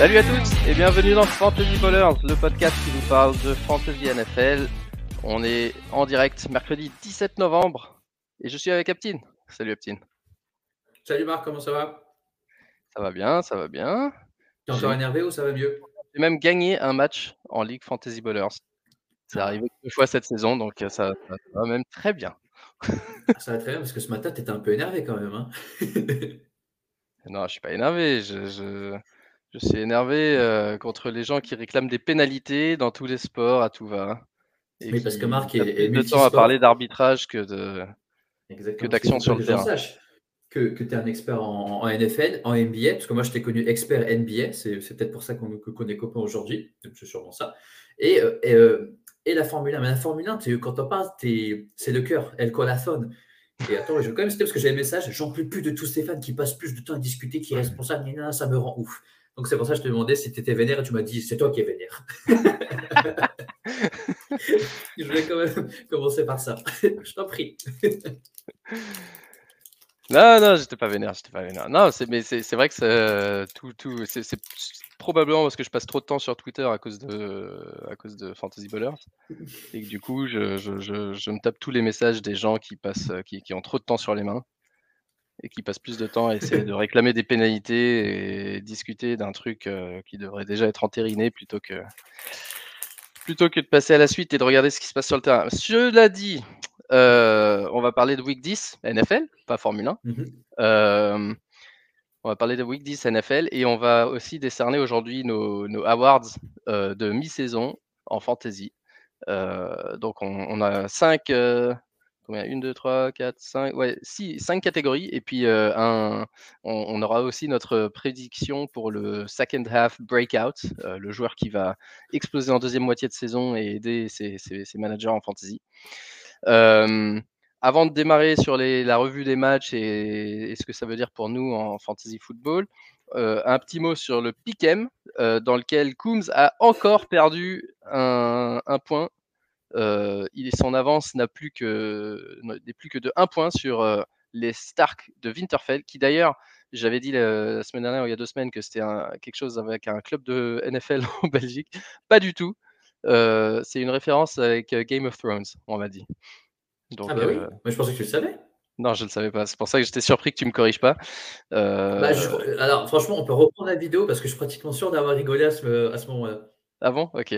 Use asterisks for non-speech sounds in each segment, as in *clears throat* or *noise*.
Salut à tous et bienvenue dans Fantasy Ballers, le podcast qui vous parle de Fantasy NFL. On est en direct mercredi 17 novembre et je suis avec Aptine. Salut Aptine. Salut Marc, comment ça va? Ça va bien, ça va bien. T'es encore énervé ou ça va mieux? J'ai même gagné un match en Ligue Fantasy Ballers. C'est Ah. arrivé deux fois cette saison, donc ça, ça va même très bien. Ça va très bien parce que ce matin, t'étais un peu énervé quand même. Hein *laughs* Non, je suis pas énervé. Je, je, je suis énervé euh, contre les gens qui réclament des pénalités dans tous les sports à tout va. Et Oui, parce que Marc est- est plus de temps à parler d'arbitrage que de. Exactement. d'action sur le terrain. Que, que tu es un expert en, en NFL, en NBA, parce que moi je t'ai connu expert NBA, c'est peut-être pour ça qu'on est copains aujourd'hui, c'est sûrement ça. Et, euh, et, euh, et la Formule 1, mais la Formule 1, t'es- quand on parle, c'est le cœur, elle colaphone. Et attends, je vais quand même citer parce que j'ai un message, j'en peux plus de tous ces fans qui passent plus de temps à discuter, qui gna, gna, ça me rend ouf. Donc c'est pour ça que je te demandais si tu étais vénère et tu m'as dit c'est toi qui es vénère. *laughs* *laughs* je voulais quand même commencer par ça. *laughs* je t'en prie. Non, non, j'étais pas vénère, j'étais pas vénère. Non, c'est, mais c'est, c'est vrai que c'est, tout, tout, c'est, c'est probablement parce que je passe trop de temps sur Twitter à cause de, à cause de Fantasy Ballers. Et que du coup, je, je, je, je me tape tous les messages des gens qui, passent, qui, qui ont trop de temps sur les mains et qui passent plus de temps à essayer de réclamer des pénalités et discuter d'un truc euh, qui devrait déjà être entériné plutôt que, plutôt que de passer à la suite et de regarder ce qui se passe sur le terrain. Cela dit, euh, on va parler de Week 10 NFL, pas Formule 1. Mhm. Euh, on va parler de Week 10 NFL et on va aussi décerner aujourd'hui nos, nos awards de mi-saison en fantasy. Donc on, on a 5, combien? 1, 2, 3, 4, 5, ouais, 6, 5 catégories et puis euh, un, on, aura aussi notre prédiction pour le second half breakout, euh, le joueur qui va exploser en deuxième moitié de saison et aider ses, ses- managers en fantasy. Euh, avant de démarrer sur les- la revue des matchs et, ce que ça veut dire pour nous en fantasy football, un petit mot sur le Pick'em, dans lequel Coombs a encore perdu un point. Euh, il, son avance n'a plus que n'est plus que de un point sur euh, les Stark de Winterfell, qui d'ailleurs, j'avais dit la, la semaine dernière ou il y a deux semaines que c'était quelque chose avec un club de NFL *laughs* en Belgique. Pas du tout. Euh, c'est une référence avec euh, Game of Thrones, on m'a dit. Donc, Ah bah oui, euh, moi je pensais que tu le savais. non, je ne le savais pas. C'est pour ça que j'étais surpris que tu me corriges pas. Euh, Bah, je- Alors franchement, on peut reprendre la vidéo parce que je suis pratiquement sûr d'avoir rigolé à ce, à ce moment-là. Ah bon? Ok.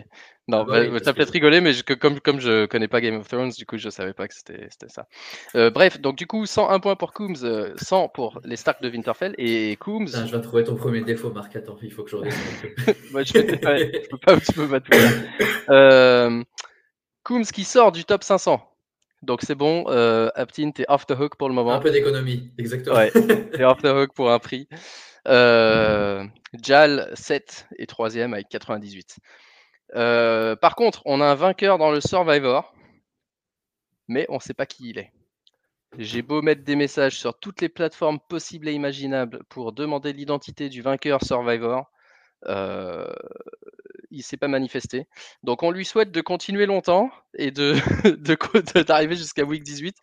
Non, Ah bah bah, oui, bah, que- peut-être rigolé, mais je- comme, comme je connais pas Game of Thrones, du coup, je savais pas que c'était ça. Euh, bref, donc du coup, 101 points pour Coombs, euh, 100 pour les Stark de Winterfell et Coombs. Putain, je vais trouver ton premier défaut, Marc. Attends, il faut que je. *laughs* Moi, je pas, je peux pas, je peux pas tout faire. Euh, Coombs qui sort du top 500. Donc c'est bon, euh, Aptin, t'es off the hook pour le moment. un peu d'économie, exactement. Ouais. T'es off the hook pour un prix. Euh, Jal 7 et 3 avec 98. Euh, par contre, on a un vainqueur dans le Survivor, mais on ne sait pas qui il est. J'ai beau mettre des messages sur toutes les plateformes possibles et imaginables pour demander l'identité du vainqueur Survivor. euh, il ne s'est pas manifesté. Donc on lui souhaite de continuer longtemps et de *laughs* d'arriver jusqu'à week 18.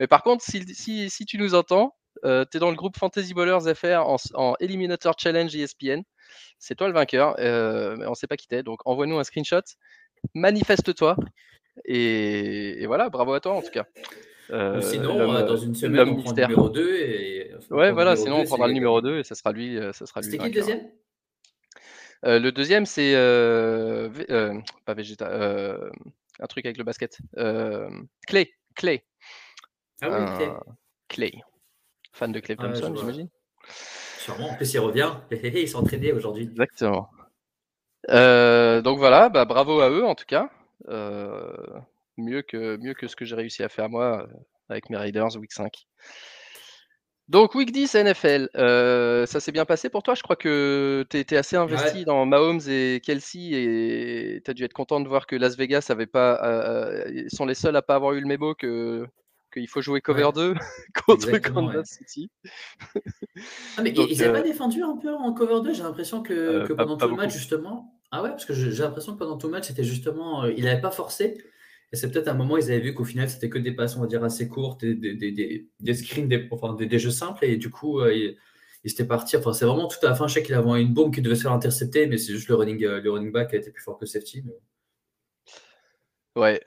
Mais par contre, si tu nous entends, tu es dans le groupe Fantasy Ballers FR en, Eliminator Challenge ESPN. C'est toi le vainqueur, euh, mais on ne sait pas qui t'es. Donc envoie-nous un screenshot, manifeste-toi. Et, et voilà, bravo à toi en tout cas. Euh, sinon, euh, dans une semaine, on prend le numéro 2 et. on Ouais, voilà, sinon 2, on prendra le numéro 2 et ça sera lui, euh, ça sera C'était qui le deuxième? Euh, le deuxième, c'est euh, euh, pas Vegeta, euh, un truc avec le basket. Euh, Clay, Clay, Ah oui, ok. Clay. Fan de Clay Thompson, j'imagine. Sûrement. En plus, il revient. *laughs* Il s'est entraîné aujourd'hui. Exactement. Euh, donc voilà, bah, bravo à eux en tout cas. Euh, mieux, que, mieux que ce que j'ai réussi à faire moi euh, avec mes Raiders Week 5. Donc Week 10 NFL, euh, ça s'est bien passé pour toi? Je crois que tu étais assez investi Ouais. dans Mahomes et Kelsey et tu as dû être content de voir que Las Vegas avait pas, sont les seuls à pas avoir eu le mémo que qu'il faut jouer cover Ouais. 2 *laughs* contre Exactement, Kansas City. Ah, mais *laughs* Donc, ils n'avaient euh, pas défendu un peu en cover 2 J'ai l'impression que, Euh, que pas- pendant pas tout le match, beaucoup. justement. Ah ouais, parce que j'ai l'impression que pendant tout le match, c'était justement. euh, il n'avait pas forcé. Et c'est peut-être un moment, ils avaient vu qu'au final, c'était que des passes, on va dire, assez courtes, des, des, des, des, des screens, des, enfin, des, des jeux simples. Et du coup, euh, ils, il s'était parti. Enfin, c'est vraiment tout à la fin. Je sais qu'il avait une bombe qui devait se faire intercepter, mais c'est juste le running, le running back qui a été plus fort que safety. Ouais.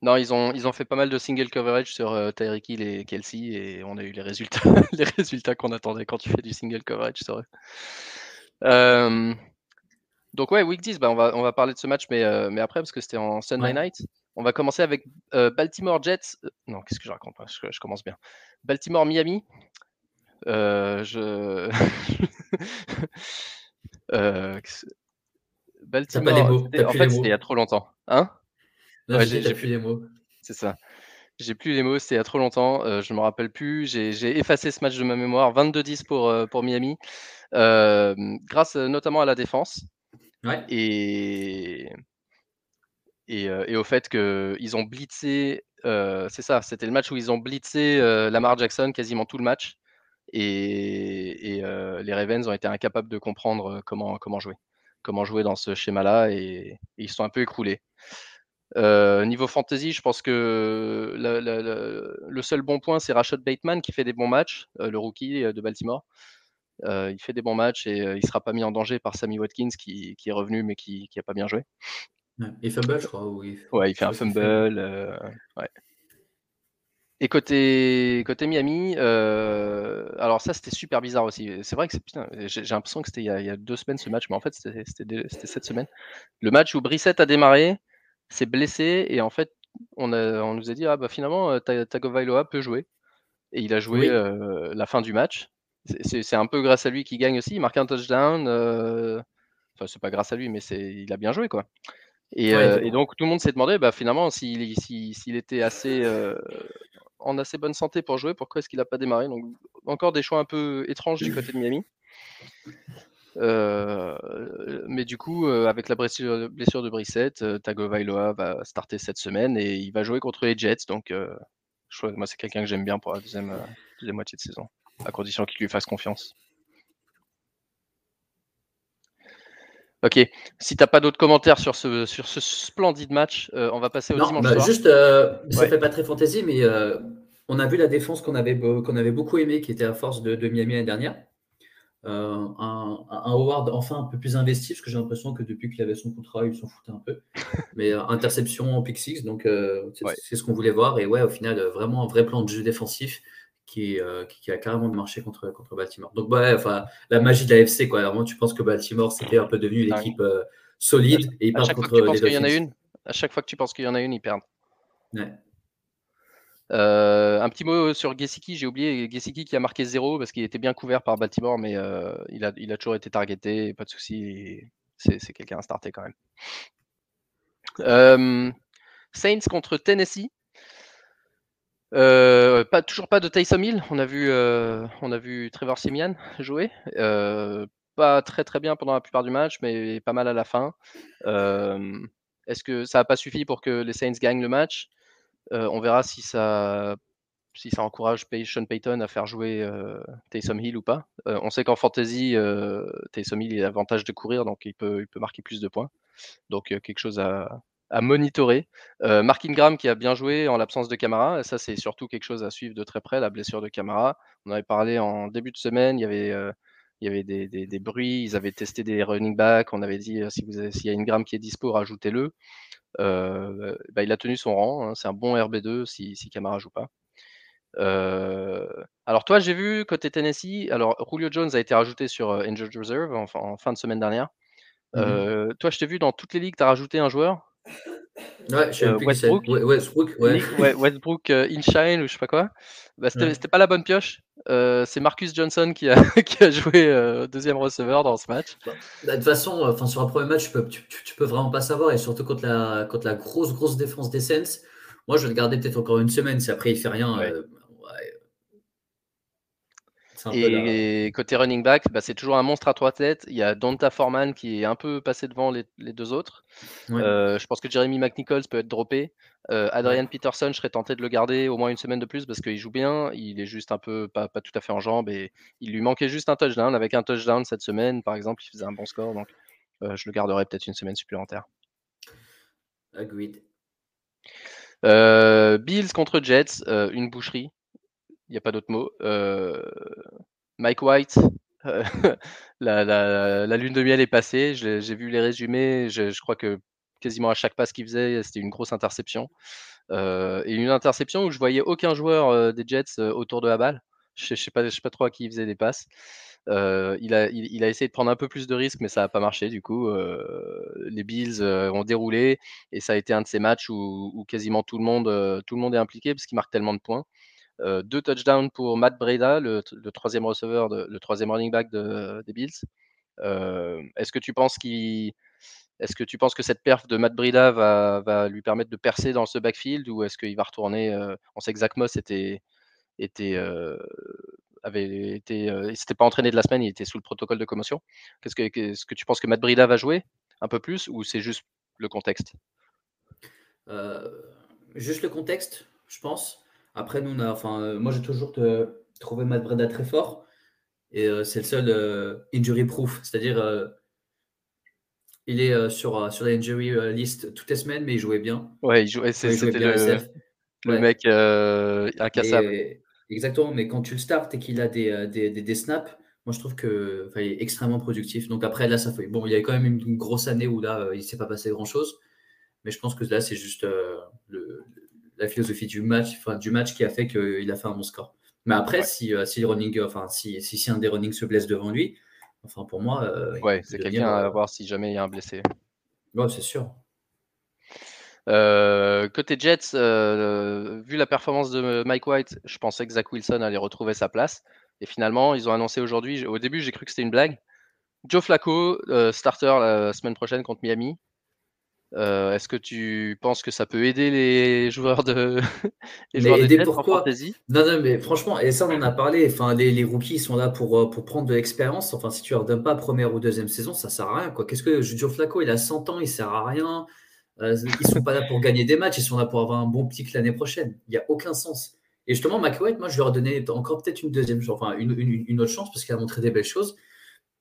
Non, ils ont, ils ont fait pas mal de single coverage sur euh, Tyreek Hill et Kelsey et on a eu les résultats, *laughs* les résultats qu'on attendait quand tu fais du single coverage sur eux. donc ouais, Week 10, bah, on, va, on va parler de ce match, mais, euh, mais après, parce que c'était en Sunday night. On va commencer avec euh, Baltimore Jets. non, qu'est-ce que je raconte je, je, commence bien. Baltimore Miami. je. *laughs* Baltimore. Pas les mots. En fait, c'était il y a trop longtemps. Hein? J'ai plus les mots. C'est ça. J'ai plus les mots, c'était il y a trop longtemps, euh, je ne me rappelle plus. J'ai effacé ce match de ma mémoire. 22-10 pour, euh, pour Miami, euh, grâce notamment à la défense. Et, et, au fait qu'ils ont blitzé, c'est ça, c'était le match où ils ont blitzé Lamar Jackson quasiment tout le match. Et, les Ravens ont été incapables de comprendre comment, comment jouer. Comment jouer dans ce schéma-là et, et ils sont un peu écroulés. Euh, niveau fantasy, je pense que le seul bon point, c'est Rashad Bateman qui fait des bons matchs, euh, le rookie euh, de Baltimore. il fait des bons matchs et il ne sera pas mis en danger par Sammy Watkins qui, est revenu mais qui n'a pas bien joué. il fumble, je crois. Oui. Ouais, il fait un fumble. ouais. Et côté, côté Miami, alors ça c'était super bizarre aussi. C'est vrai que j'ai l'impression que c'était il, y a deux semaines ce match, mais en fait c'était cette semaine. Le match où Brissette a démarré, s'est blessé et en fait, on, a, on nous a dit ah bah finalement euh, Tagovailoa peut jouer et il a joué euh, la fin du match. C'est un peu grâce à lui qu'il gagne aussi. Il marque un touchdown. Euh... Enfin, c'est pas grâce à lui, mais il a bien joué quoi. Et, euh, et donc tout le monde s'est demandé bah, finalement s'il s'il était assez en assez bonne santé pour jouer, pourquoi est-ce qu'il n'a pas démarré? Donc encore des choix un peu étranges du côté de Miami. Euh, mais du coup, euh, avec la blessure, de Brissette, euh, Tagovailoa va starter cette semaine et il va jouer contre les Jets. Donc, je moi, c'est quelqu'un que j'aime bien pour la deuxième, deuxième moitié de saison, à condition qu'il lui fasse confiance. Ok. Si tu n'as pas d'autres commentaires sur ce, sur ce splendide match, on va passer au dimanche bah, soir. Juste, ça fait pas très fantasy, mais on a vu la défense qu'on avait, qu'on avait beaucoup aimé, qui était à force de, de Miami l'année dernière. Euh, un, Howard enfin un peu plus investi, parce que j'ai l'impression que depuis qu'il avait son contrat, il s'en foutait un peu. *laughs* Mais euh, interception en pick six, donc euh, c'est ce qu'on voulait voir. Et ouais, au final, vraiment un vrai plan de jeu défensif qui, qui, a carrément marché contre, contre Baltimore. Donc, ouais, enfin, la magie de la FC, quoi. Vraiment, tu penses que Baltimore, c'était un peu devenu une équipe solide et ils perdent contre les une, À chaque fois que tu penses qu'il y en a une, ils perdent. Ouais. Euh, un petit mot sur Gesicki, j'ai oublié Gesicki qui a marqué 0 parce qu'il était bien couvert par Baltimore, mais euh, il, a, il, toujours été targeté, pas de souci. C'est quelqu'un à starter quand même. Euh, Saints contre Tennessee. pas, toujours pas de Taysom Hill. On a vu, on a vu Trevor Simian jouer. pas très très bien pendant la plupart du match, mais pas mal à la fin. Est-ce que ça n'a pas suffi pour que les Saints gagnent le match? On verra si ça, encourage Sean Payton à faire jouer euh, Taysom Hill ou pas. Euh, on sait qu'en fantasy, Taysom Hill a l'avantage de courir, donc il peut, il peut marquer plus de points. Donc quelque chose à, monitorer. Mark Ingram qui a bien joué en l'absence de Camara, ça c'est surtout quelque chose à suivre de très près, la blessure de Camara. On avait parlé en début de semaine, il y avait, il y avait des, bruits, ils avaient testé des running backs, on avait dit si vous s'il y a Ingram qui est dispo, rajoutez-le. Euh, bah, il a tenu son rang. Hein, c'est un bon RB2 si, si Camara joue pas. Euh, alors toi, j'ai vu côté Tennessee, alors Julio Jones a été rajouté sur euh, Injured Reserve en, fin de semaine dernière. Mmh toi, je t'ai vu dans toutes les ligues, tu as rajouté un joueur? Ouais, je Westbrook, Westbrook, ouais. Westbrook Inshine ou je sais pas quoi. Bah, c'était pas la bonne pioche? Euh, c'est Marcus Johnson qui a, *laughs* qui a joué euh, deuxième receveur dans ce match. Bah, de toute façon, enfin, sur un premier match, tu peux, tu, peux vraiment pas savoir, et surtout contre la, contre la grosse, grosse défense des Saints. Moi, je vais le garder peut-être encore une semaine. Si après il fait rien, euh, et, côté running back, bah, c'est toujours un monstre à trois têtes. Il y a Donta Foreman qui est un peu passé devant les, deux autres. Euh, je pense que Jeremy McNichols peut être droppé. Euh, Adrian Peterson, je serais tenté de le garder au moins une semaine de plus parce qu'il joue bien. Il est juste un peu pas, tout à fait en jambes et il lui manquait juste un touchdown. Avec un touchdown cette semaine, par exemple, il faisait un bon score. Donc euh, je le garderai peut-être une semaine supplémentaire. Agreed. Bills contre Jets, une boucherie. Il n'y a pas d'autre mot. Mike White, *laughs* la, lune de miel est passée. J'ai vu les résumés. Je, crois que quasiment à chaque passe qu'il faisait, c'était une grosse interception. et une interception où je voyais aucun joueur des Jets autour de la balle. Je ne sais, pas, trop à qui il faisait des passes. il, a, essayé de prendre un peu plus de risques, mais ça n'a pas marché. Du coup, les Bills ont déroulé et ça a été un de ces matchs où, quasiment tout le monde est impliqué parce qu'il marque tellement de points. Deux touchdowns pour Matt Breda, le, troisième receveur, le troisième running back des Bills. Est-ce que tu penses qu'il est-ce que tu penses que cette perf de Matt Breda va, lui permettre de percer dans ce backfield ou est-ce qu'il va retourner On sait que Zach Moss était, était, avait été, il s'était pas entraîné de la semaine, il était sous le protocole de commotion. Qu'est-ce que, est-ce que tu penses que Matt Brida va jouer un peu plus ou c'est juste le contexte? Juste le contexte, je pense. Après, nous, on a, enfin, moi, j'ai toujours trouvé Matt Breda très fort et c'est le seul injury proof, c'est-à-dire il est sur, sur la injury list toutes les semaines, mais il jouait bien. Ouais, il jouait, c'était le, le mec incassable. Exactement, mais quand tu le startes et qu'il a des, euh, des, des, snaps, moi je trouve que il est extrêmement productif. Donc après, là, ça fait. Bon, il y a quand même une, grosse année où là, euh, il ne s'est pas passé grand chose. Mais je pense que là, c'est juste euh, le, la philosophie du match, enfin, du match qui a fait qu'il a fait un bon score. Mais après, si, si, le running, enfin, si, si, un des running se blesse devant lui, enfin, pour moi. ouais, c'est quelqu'un à voir si jamais il y a un blessé. Ouais, c'est sûr. Euh, côté Jets, euh, vu la performance de Mike White, je pensais que Zach Wilson allait retrouver sa place. Et finalement, ils ont annoncé aujourd'hui, au début j'ai cru que c'était une blague. Joe Flacco, euh, starter la semaine prochaine contre Miami. Est-ce que tu penses que ça peut aider les joueurs de *laughs* les joueurs aider pourquoi? Non, non, mais franchement, et ça on en a parlé. Enfin, les, les rookies sont là pour, pour prendre de l'expérience. Enfin, si tu leur donnes pas première ou deuxième saison, ça sert à rien. Quoi. Qu'est-ce que Joe Flacco, il a 100 ans, il sert à rien. Euh, ils ne sont pas là pour gagner des matchs, ils sont là pour avoir un bon pic l'année prochaine. Il n'y a aucun sens. Et justement, McWhite, moi, je leur ai donné encore peut-être une deuxième chance, enfin une, une, autre chance parce qu'il a montré des belles choses.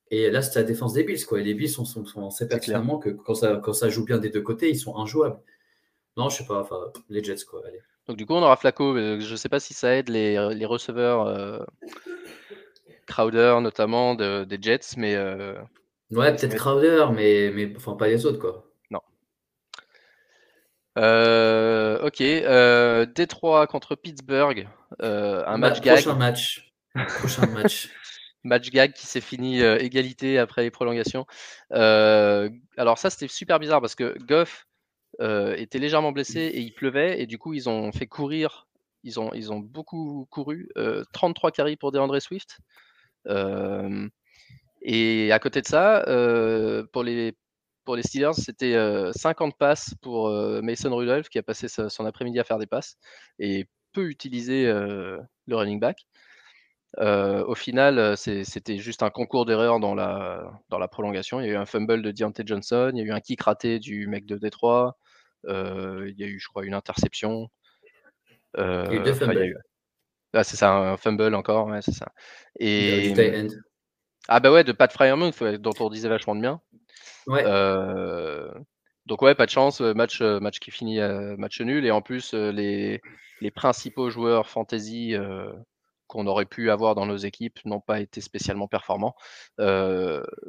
Et là, c'est la défense des Bills. Quoi. Et les Bills, sont, sont, on sait pertinemment que quand ça, quand ça joue bien des deux côtés, ils sont injouables. Non, je sais pas, enfin, les Jets, quoi. Allez. Donc, du coup, on aura Flacco. Je ne sais pas si ça aide les, les receveurs euh, Crowder, notamment, des Jets, mais. Euh, ouais, peut-être Crowder, mais, mais enfin, pas les autres, quoi. Euh, ok. Euh, Détroit contre Pittsburgh. Euh, un match gag. Prochain match. Prochain match. *laughs* match gag qui s'est fini égalité après les prolongations. alors ça, c'était super bizarre parce que Goff était légèrement blessé et il pleuvait et du coup, ils ont fait courir. Ils ont, ils ont beaucoup couru. 33 carries pour DeAndre Swift. et à côté de ça, pour les pour les Steelers, c'était 50 passes pour Mason Rudolph qui a passé son après-midi à faire des passes et peu utilisé le running back. Au final, c'était juste un concours d'erreurs dans la, dans la prolongation. Il y a eu un fumble de Deontay Johnson, il y a eu un kick raté du mec de Détroit, il y a eu, je crois, une interception. il y a eu deux fumbles. Ah, c'est ça, un fumble encore, c'est ça. Et... Ah bah ouais, de Pat Fryermuth, dont on disait vachement de bien. Euh, donc ouais, pas de chance, euh, match, euh, match qui finit match nul. Et en plus, les, les principaux joueurs fantasy qu'on aurait pu avoir dans nos équipes n'ont pas été spécialement performants.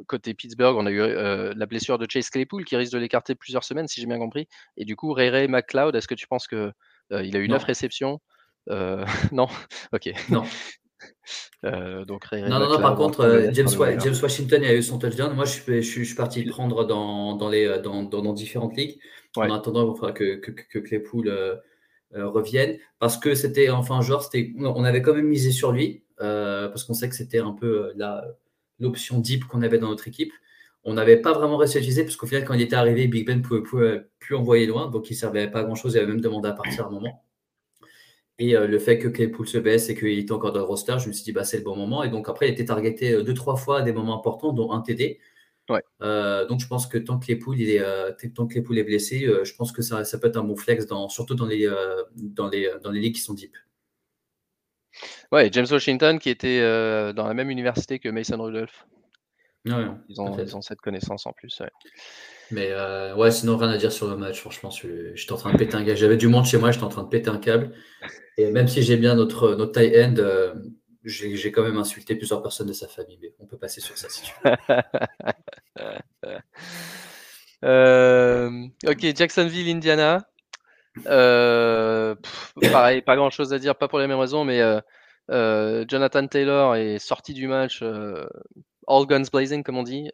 côté Pittsburgh, on a eu la blessure de Chase Claypool qui risque de l'écarter plusieurs semaines, si j'ai bien compris. Et du coup, Ray Ray McLeod, est-ce que tu penses que il a eu 9 réceptions *laughs* Non? Ok. Non. *laughs* Euh, donc, non, non, non, par contre, euh, James, James, Washington a eu son touchdown. Moi, je, je, suis parti le prendre dans, dans, les, dans, dans, différentes ligues en attendant que, que, que Claypool euh, revienne. Parce que c'était, enfin, genre, on avait quand même misé sur lui parce qu'on sait que c'était un peu l'option deep qu'on avait dans notre équipe. On n'avait pas vraiment réussi à utiliser parce qu'au final, quand il était arrivé, Big Ben ne pouvait, plus envoyer loin, donc il servait pas à grand chose. Il avait même demandé à partir à un moment. Et euh, le fait que Claypool se baisse et qu'il était encore dans le roster, je me suis dit, bah, c'est le bon moment. Et donc, après, il était targeté euh, deux, trois fois à des moments importants, dont un TD. Ouais. Euh, donc, je pense que tant que Claypool, il est, tant que Claypool est blessé, je pense que ça, ça, peut être un bon flex, dans, surtout dans les, dans, les, dans les ligues qui sont deep. Ouais, James Washington qui était dans la même université que Mason Rudolph. Ouais, ils, ont, ils, ont, cette connaissance en plus. Mais euh, ouais, sinon rien à dire sur le match. Franchement, j'étais en train de péter un gars. J'avais du monde chez moi, j'étais en train de péter un câble. Et même si j'ai bien notre, notre tie end, euh, j'ai quand même insulté plusieurs personnes de sa famille. Mais on peut passer sur ça si tu veux. *laughs* Euh, ok, Jacksonville, Indiana. pareil, pas grand chose à dire, pas pour les mêmes raisons, mais Jonathan Taylor est sorti du match all guns blazing, comme on dit.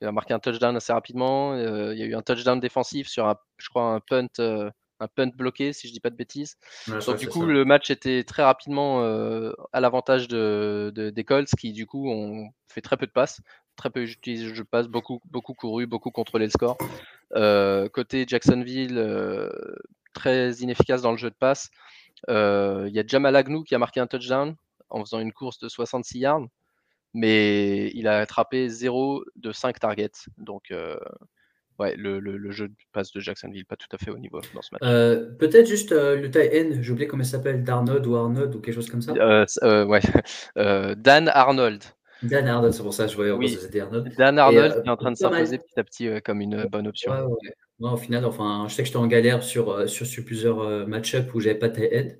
Il a marqué un touchdown assez rapidement. Euh, il y a eu un touchdown défensif sur, un, je crois, un punt, euh, un punt bloqué, si je dis pas de bêtises. Donc, du coup, le match était très rapidement euh, à l'avantage de, des Colts qui, du coup, ont fait très peu de passes. Très peu utilisé je passe, beaucoup, beaucoup couru, beaucoup contrôlé le score. côté Jacksonville, très inefficace dans le jeu de passe. Il y a Jamal Agnew qui a marqué un touchdown en faisant une course de 66 yards mais il a attrapé 0 de 5 targets. Donc, euh, ouais, le, le, jeu de passe de Jacksonville, pas tout à fait au niveau dans ce match. Euh, peut-être juste euh, le tie N, j'ai oublié comment il s'appelle, Darnold ou Arnold ou quelque chose comme ça Ouais, *laughs* Dan Arnold. Dan Arnold, c'est pour ça que je voyais oui. c'était Arnold. Dan Arnold qui est en train de s'imposer petit à petit comme une bonne option. Ouais, ouais. au final, enfin, je sais que j'étais en galère sur, sur, sur plusieurs match-ups où j'avais pas tie N.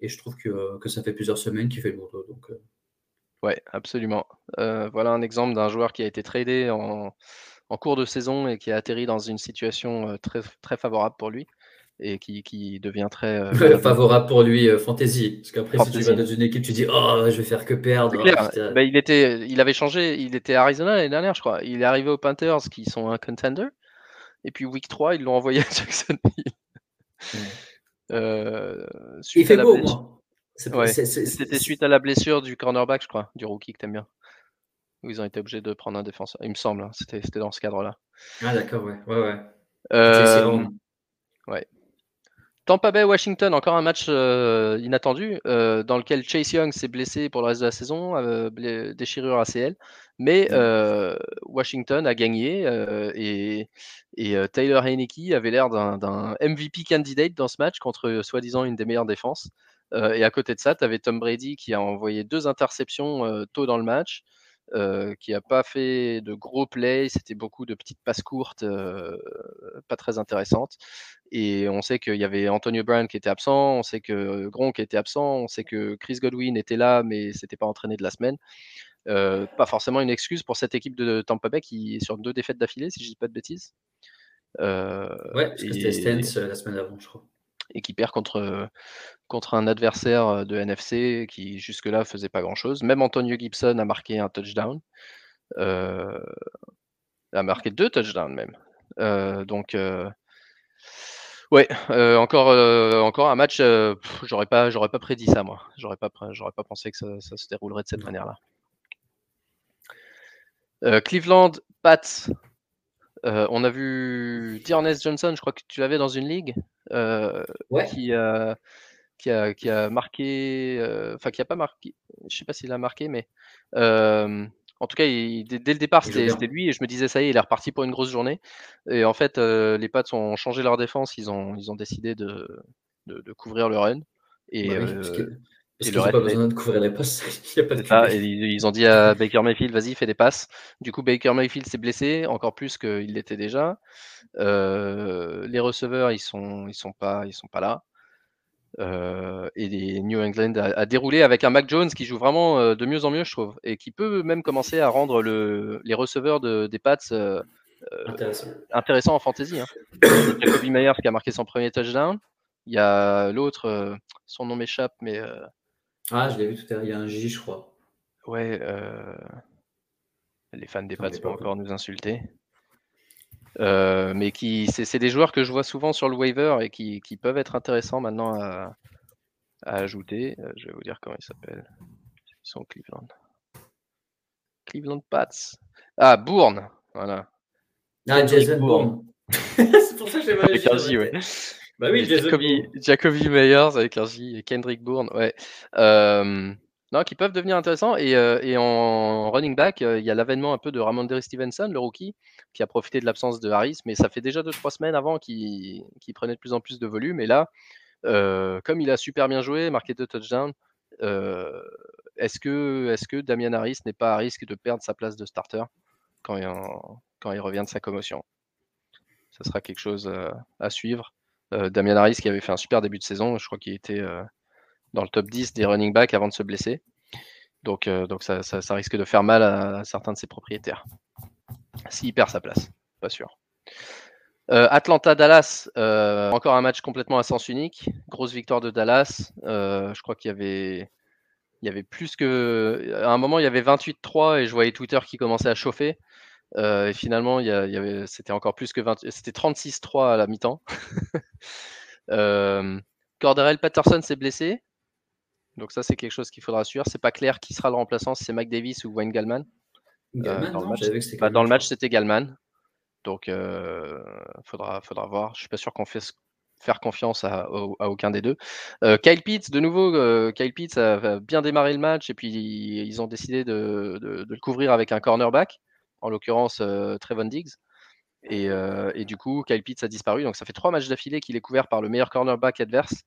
Et je trouve que, que, ça fait plusieurs semaines qu'il fait le boulot. Donc, Ouais, absolument. Euh, voilà un exemple d'un joueur qui a été tradé en, cours de saison et qui a atterri dans une situation euh, très, très favorable pour lui et qui, devient très euh, favorable pour lui fantasy. Parce qu'après si tu vas dans une équipe tu dis oh je vais faire que perdre. Bah, il était il avait changé il était à Arizona l'année dernière je crois. Il est arrivé aux Panthers qui sont un contender. Et puis week 3 ils l'ont envoyé *laughs* à Jacksonville. Il fait beau moi. C'était suite à la blessure du cornerback, je crois, du rookie que t'aimes bien. Où ils ont été obligés de prendre un défenseur. Il me semble, hein, c'était dans ce cadre-là. Ah d'accord, ouais. Ouais, ouais. Euh, ouais. Tampa Bay Washington, encore un match euh, inattendu euh, dans lequel Chase Young s'est blessé pour le reste de la saison, déchirure ACL, mais. Washington a gagné et, et Taylor Heineke avait l'air d'un MVP candidate dans ce match contre soi-disant une des meilleures défenses. Euh, et à côté de ça, tu avais Tom Brady qui a envoyé deux interceptions euh, tôt dans le match. Euh, qui n'a pas fait de gros plays, c'était beaucoup de petites passes courtes, pas très intéressantes. Et on sait qu'il y avait Antonio Brown qui était absent, on sait que Gronk était absent, on sait que Chris Godwin était là, mais c'était pas entraîné de la semaine. pas forcément une excuse pour cette équipe de Tampa Bay qui est sur deux défaites d'affilée, si je dis pas de bêtises. ouais, parce que c'était Stens la semaine avant, je crois et qui perd contre, contre un adversaire de NFC qui jusque-là faisait pas grand-chose. Même Antonio Gibson a marqué un touchdown. a marqué deux touchdowns même. donc ouais, encore, encore un match. j'aurais pas, j'aurais pas prédit ça moi. J'aurais pas, j'aurais pas pensé que ça, se déroulerait de cette manière-là. Cleveland, Pats. on a vu Dearness Johnson, je crois que tu l'avais dans une ligue? Euh, qui, a, qui, a, qui, a, marqué, euh, enfin qui a pas marqué, je sais pas s'il a marqué, mais euh, en tout cas, dès, le départ, c'était lui et je me disais, ça y est, il est reparti pour une grosse journée. Et en fait, les Pats ont changé leur défense, ils ont, ils ont décidé de, de, couvrir le run. Et, bah parce qu'ils n'ont pas besoin de couvrir les *laughs* il y a pas de et ils, ont dit à Baker Mayfield, vas-y, fais des passes. Du coup, Baker Mayfield s'est blessé, encore plus qu'il l'était déjà. Euh, les receveurs, ils sont, ils sont pas, ils sont pas là. Euh, et les New England a, déroulé avec un Mac Jones qui joue vraiment euh, de mieux en mieux, je trouve, et qui peut même commencer à rendre le, les receveurs de, des Pats intéressants en fantasy. Hein. Jacoby Myers qui a marqué son premier touchdown. Il y a l'autre, son nom m'échappe, mais. Ah, je l'ai vu tout à l'heure, il y a un J, je crois. Ouais, les fans des Pats vont encore nous insulter. Euh, mais qui, c'est des joueurs que je vois souvent sur le waiver et qui, qui peuvent être intéressants maintenant à, à ajouter. Euh, je vais vous dire comment ils s'appellent. Ils sont Cleveland. Cleveland Pats. Ah, Bourne. Voilà. Ah, Jason Bourne. *laughs* c'est pour ça que j'ai mal Avec un J, ouais. Bah oui, Jacoby, Jacoby Meyers avec un J et Kendrick Bourne, ouais. Euh, non, qui peuvent devenir intéressants. Et, et en running back, il y a l'avènement un peu de Ramondre Stevenson, le rookie, qui a profité de l'absence de Harris, mais ça fait déjà 2-3 semaines avant qu'il prenait de plus en plus de volume. Et là, comme il a super bien joué, marqué deux touchdowns, est-ce que, est que Damian Harris n'est pas à risque de perdre sa place de starter quand quand il revient de sa commotion? Ce sera quelque chose à suivre. Damien Harris qui avait fait un super début de saison, je crois qu'il était dans le top 10 des running backs avant de se blesser. Donc, donc ça, risque de faire mal à, certains de ses propriétaires. S'il perd sa place, pas sûr. Atlanta-Dallas, encore un match complètement à sens unique. Grosse victoire de Dallas. je crois qu'il y avait, y avait plus que. À un moment, il y avait 28-3 et je voyais Twitter qui commençait à chauffer. Et finalement, il y, avait, c'était encore plus que 20. C'était 36-3 à la mi-temps. *laughs* Cordarel Patterson s'est blessé. Donc ça, c'est quelque chose qu'il faudra suivre. C'est pas clair qui sera le remplaçant, si c'est Mike Davis ou Wayne Gallman. Gallman dans, le match, bah, dans le match, c'était Gallman. Donc, il euh, faudra, faudra voir. Je suis pas sûr qu'on fasse faire confiance à, aucun des deux. Euh, Kyle Pitts, de nouveau, euh, Kyle Pitts a, bien démarré le match et puis ils ont décidé de, le couvrir avec un cornerback, en l'occurrence Trevon Diggs. Et, et, du coup, Kyle Pitts a disparu. Donc, ça fait trois matchs d'affilée qu'il est couvert par le meilleur cornerback adverse.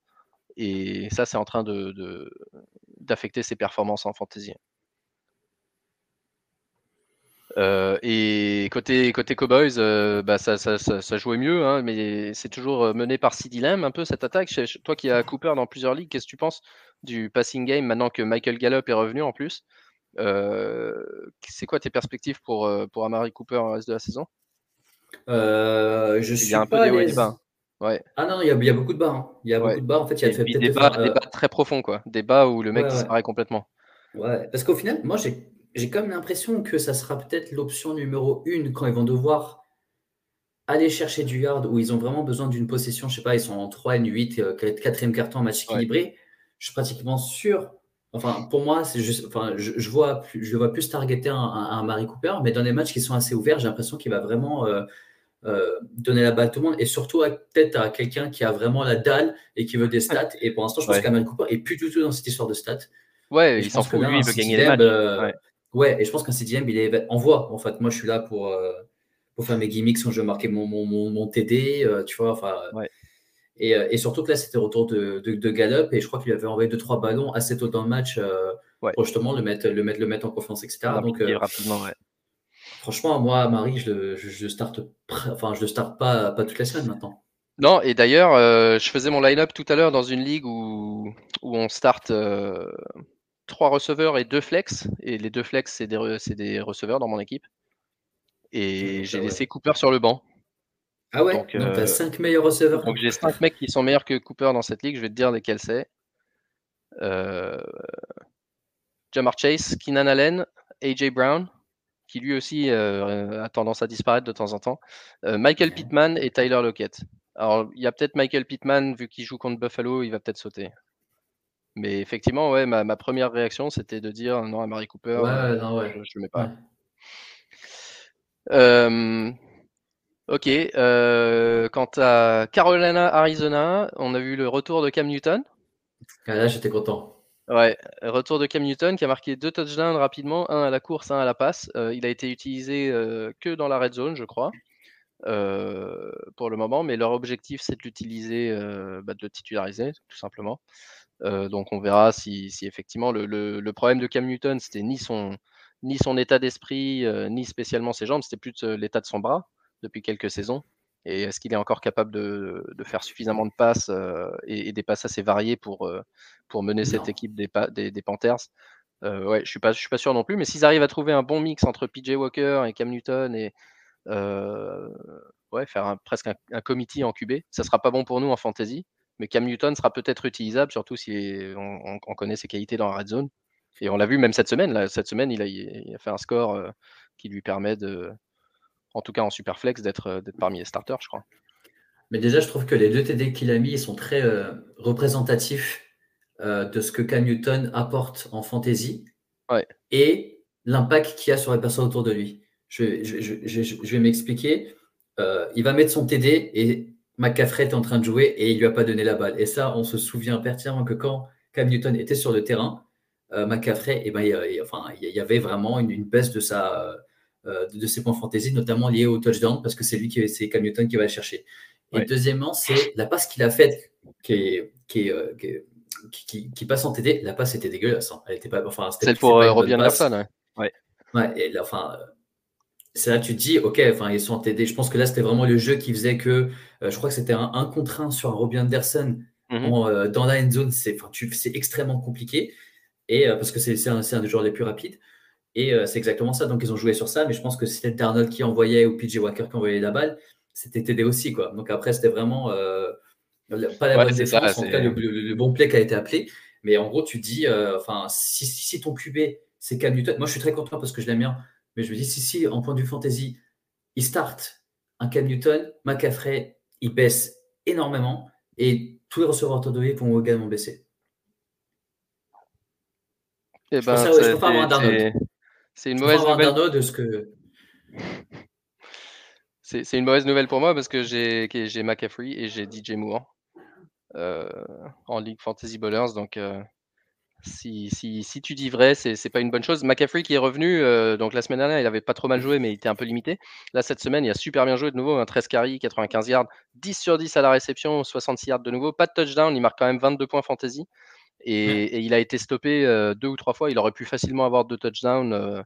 Et ça, c'est en train d'affecter ses performances en fantasy. Euh, et côté, Cowboys, euh, bah ça, jouait mieux, hein, mais c'est toujours euh, mené par CD Lamb un peu cette attaque. Toi qui as Cooper dans plusieurs ligues, qu'est-ce que tu penses du passing game maintenant que Michael Gallup est revenu en plus? C'est quoi tes perspectives pour, pour Amari Cooper en reste de la saison? Je suis un peu des ah non, il y, a, beaucoup de bas. Hein. Il y a beaucoup de bas. En fait, il y a des, bas, des, bas, très profonds, quoi. Des bas où le mec disparaît complètement. Ouais, parce qu'au final, moi, j'ai comme l'impression que ça sera peut-être l'option numéro une quand ils vont devoir aller chercher du yard où ils ont vraiment besoin d'une possession. Je sais pas, ils sont en 3 n 8, 4 carton en match équilibré. Je suis pratiquement sûr. Enfin, pour moi, c'est juste, enfin, je, vois, je vois plus targeter un, un, Marie Cooper, mais dans des matchs qui sont assez ouverts, j'ai l'impression qu'il va vraiment. Euh, euh, donner la balle à tout le monde et surtout peut-être à quelqu'un qui a vraiment la dalle et qui veut des stats. Et pour l'instant, je pense ouais. qu'Aman Cooper est plus du tout dans cette histoire de stats. Ouais, il s'en fout, lui, il veut gagner les matchs. Euh, ouais. et je pense qu'un CDM, il est en voie. En fait, moi, je suis là pour, euh, pour faire mes gimmicks quand je veux marquer mon, mon, mon, TD, tu vois. Enfin, et, et, surtout que là, c'était retour de, de, de, Gallup et je crois qu'il avait envoyé 2-3 ballons assez tôt dans le match pour justement le mettre, le, mettre, le mettre en confiance, etc. Donc, rapidement, ouais. Franchement, moi, Marie, je le, je, starte, enfin, je starte pas, pas toute la semaine maintenant. Non, et d'ailleurs, euh, je faisais mon line-up tout à l'heure dans une ligue où, où on start euh, trois receveurs et deux flex. Et les deux flex, c'est des, des, receveurs dans mon équipe. Et j'ai laissé Cooper sur le banc. Ah ouais Donc, donc tu as cinq meilleurs receveurs. Donc j'ai cinq mecs qui sont meilleurs que Cooper dans cette ligue. Je vais te dire lesquels c'est. Euh, Jamar Chase, Keenan Allen, AJ Brown, qui lui aussi euh, a tendance à disparaître de temps en temps. Euh, Michael Pittman et Tyler Lockett. Alors, il y a peut-être Michael Pittman, vu qu'il joue contre Buffalo, il va peut-être sauter. Mais effectivement, ouais, ma, première réaction, c'était de dire non à Marie Cooper, euh, je ne le mets pas. Ok. quant à Carolina, Arizona, on a vu le retour de Cam Newton. Ah, là, j'étais content. Ouais, retour de Cam Newton qui a marqué deux touchdowns rapidement, un à la course, un à la passe. Euh, il a été utilisé euh, que dans la red zone, je crois, euh, pour le moment, mais leur objectif c'est de l'utiliser, bah, de le titulariser, tout simplement. donc on verra si, effectivement le, problème de Cam Newton, c'était ni son, ni son état d'esprit, ni spécialement ses jambes, c'était plus l'état de son bras depuis quelques saisons. Et est-ce qu'il est encore capable de, faire suffisamment de passes euh, et, des passes assez variées pour, euh, pour mener cette équipe des, des, Panthers? Euh, ouais, je suis pas, je suis pas sûr non plus. Mais s'ils arrivent à trouver un bon mix entre PJ Walker et Cam Newton et ouais, faire presque un, un, committee en QB, ça sera pas bon pour nous en fantasy. Mais Cam Newton sera peut-être utilisable, surtout si on, connaît ses qualités dans la red zone. Et on l'a vu même cette semaine. Là, cette semaine, il a, il a fait un score qui lui permet de, en tout cas en Superflex, euh, d'être parmi les starters, je crois. Mais déjà, je trouve que les deux TD qu'il a mis sont très euh, représentatifs euh, de ce que Cam Newton apporte en fantasy et l'impact qu'il a sur les personnes autour de lui. Je, je, vais m'expliquer. il va mettre son TD et McCaffrey est en train de jouer et il lui a pas donné la balle. Et ça, on se souvient pertinemment que quand Cam Newton était sur le terrain, McCaffrey, eh ben, il, enfin, il y avait vraiment une baisse de sa de ses points fantasy, notamment liés au touchdown, parce que c'est lui qui c'est Cam Newton qui va le chercher. Et deuxièmement, c'est la passe qu'il a faite qui, qui, euh, qui, qui, passe en TD. La passe était dégueulasse. Hein. Elle était pas, enfin, Celle pour euh, Robin Anderson, ouais. Ouais, et enfin, c'est là tu te dis, ok, enfin ils sont TD. Je pense que là c'était vraiment le jeu qui faisait que, je crois que c'était un 1 contre 1 sur un Robbie Anderson mmh dans la end zone, c'est extrêmement compliqué et parce que c'est un, un des joueurs les plus rapides. Et c'est exactement ça. Donc, ils ont joué sur ça. Mais je pense que c'était Darnold qui envoyait ou PJ Walker qui envoyait la balle, c'était TD aussi. Quoi. Donc, après, c'était vraiment pas la bonne défense. en tout cas, le, bon play qui a été appelé. Mais en gros, tu dis, enfin, si, si, ton QB, c'est Cam Newton, moi je suis très content parce que je l'aime bien. Mais je me dis, si, si, en point de vue fantasy, il start un Cam Newton, McCaffrey, il baisse énormément et tous les receveurs autodonnés vont également baisser. Eh ben, je, préfère avoir un Darnold. C'est une mauvaise nouvelle. De ce que... C'est une mauvaise nouvelle pour moi parce que j'ai McCaffrey et j'ai DJ Moore euh, en Ligue Fantasy Bowlers. Donc, euh, si, si, si, tu dis vrai, c'est pas une bonne chose. McCaffrey qui est revenu, euh, donc la semaine dernière, il avait pas trop mal joué, mais il était un peu limité. Là, cette semaine, il a super bien joué de nouveau, un 13 carry, 95 yards, 10 sur 10 à la réception, 66 yards de nouveau. Pas de touchdown, il marque quand même 22 points fantasy. Et, il a été stoppé deux ou trois fois. Il aurait pu facilement avoir deux touchdowns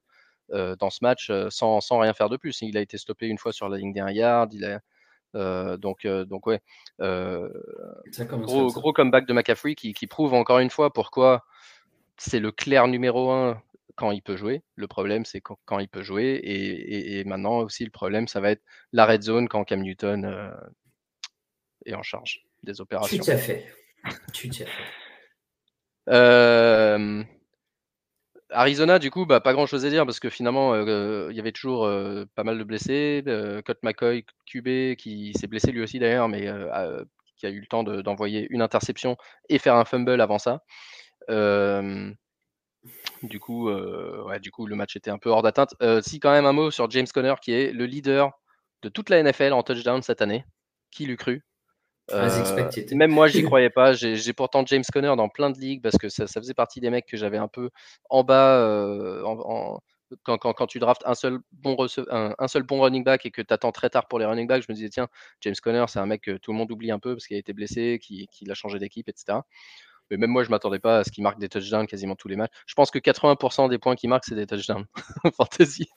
dans ce match sans, sans, rien faire de plus. Il a été stoppé une fois sur la ligne des 1 yard. Il a, donc, donc ouais, gros, gros, comeback de McCaffrey qui, qui, prouve encore une fois pourquoi c'est le clair numéro un quand il peut jouer. Le problème, c'est quand, quand, il peut jouer. Et, et, maintenant aussi, le problème, ça va être la red zone quand Cam Newton est en charge des opérations. Tout à fait. Tout à fait. Euh, Arizona, du coup, bah, pas grand chose à dire parce que finalement, euh, il y avait toujours euh, pas mal de blessés. Colt McCoy, QB, qui s'est blessé lui aussi d'ailleurs, mais qui a eu le temps d'envoyer une interception et faire un fumble avant ça. du coup, ouais, du coup, le match était un peu hors d'atteinte. si quand même un mot sur James Conner, qui est le leader de toute la NFL en touchdown cette année. Qui l'eut cru? Euh, même moi, j'y *laughs* croyais pas. J'ai pourtant James Conner dans plein de ligues parce que ça, faisait partie des mecs que j'avais un peu en bas euh, quand, quand, tu draftes un seul, bon un, seul bon running back et que tu attends très tard pour les running backs. Je me disais, tiens, James Conner, c'est un mec que tout le monde oublie un peu parce qu'il a été blessé, qu'il a changé d'équipe, etc. Mais même moi, je m'attendais pas à ce qu'il marque des touchdowns quasiment tous les matchs. Je pense que 80% des points qu'il marque, c'est des touchdowns. *laughs* Fantasy.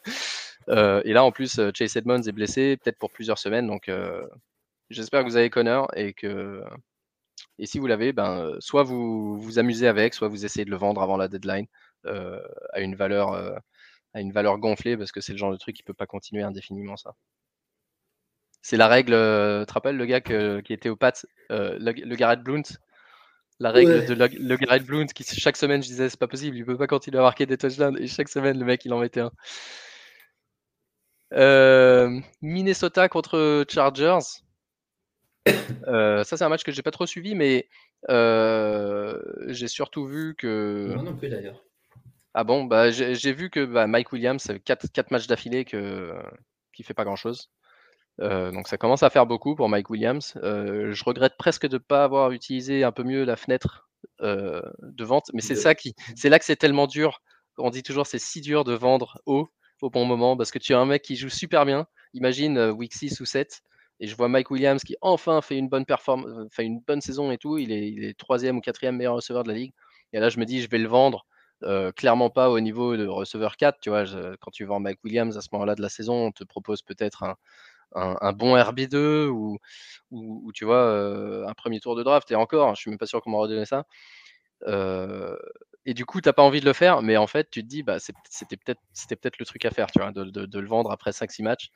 Euh, et là, en plus, Chase Edmonds est blessé, peut-être pour plusieurs semaines. Donc, J'espère que vous avez Connor et que et si vous l'avez, ben, soit vous vous amusez avec, soit vous essayez de le vendre avant la deadline euh, à une valeur euh, à une valeur gonflée parce que c'est le genre de truc qui peut pas continuer indéfiniment ça. C'est la règle, euh, tu te rappelles le gars qui était au Pats, le, Garrett Blunt, la règle de le, Garrett Blunt qui chaque semaine je disais c'est pas possible, il peut pas continuer à marquer des touchdowns et chaque semaine le mec il en mettait un. Minnesota contre Chargers. Euh, ça, c'est un match que j'ai pas trop suivi, mais euh, j'ai surtout vu que. Moi non plus d'ailleurs. Ah bon, bah, j'ai vu que bah, Mike Williams, 4, 4 matchs d'affilée que, qui fait pas grand chose. Euh, donc ça commence à faire beaucoup pour Mike Williams. je regrette presque de ne pas avoir utilisé un peu mieux la fenêtre de vente, mais c'est ça qui, c'est là que c'est tellement dur. On dit toujours c'est si dur de vendre haut au bon moment parce que tu as un mec qui joue super bien. Imagine week 6 ou 7, et je vois Mike Williams qui enfin fait une bonne performance, euh, fait une bonne saison et tout. Il est, troisième ou quatrième meilleur receveur de la ligue. Et là, je me dis, je vais le vendre. Euh, clairement pas au niveau de receveur 4. Tu vois, quand tu vends Mike Williams à ce moment-là de la saison, on te propose peut-être un, bon RB2 ou, tu vois, euh, un premier tour de draft. Et encore, je suis même pas sûr comment redonner ça. et du coup, tu n'as pas envie de le faire, mais en fait, tu te dis, bah, c'était peut-être peut le truc à faire, tu vois, de le vendre après 5-6 matchs.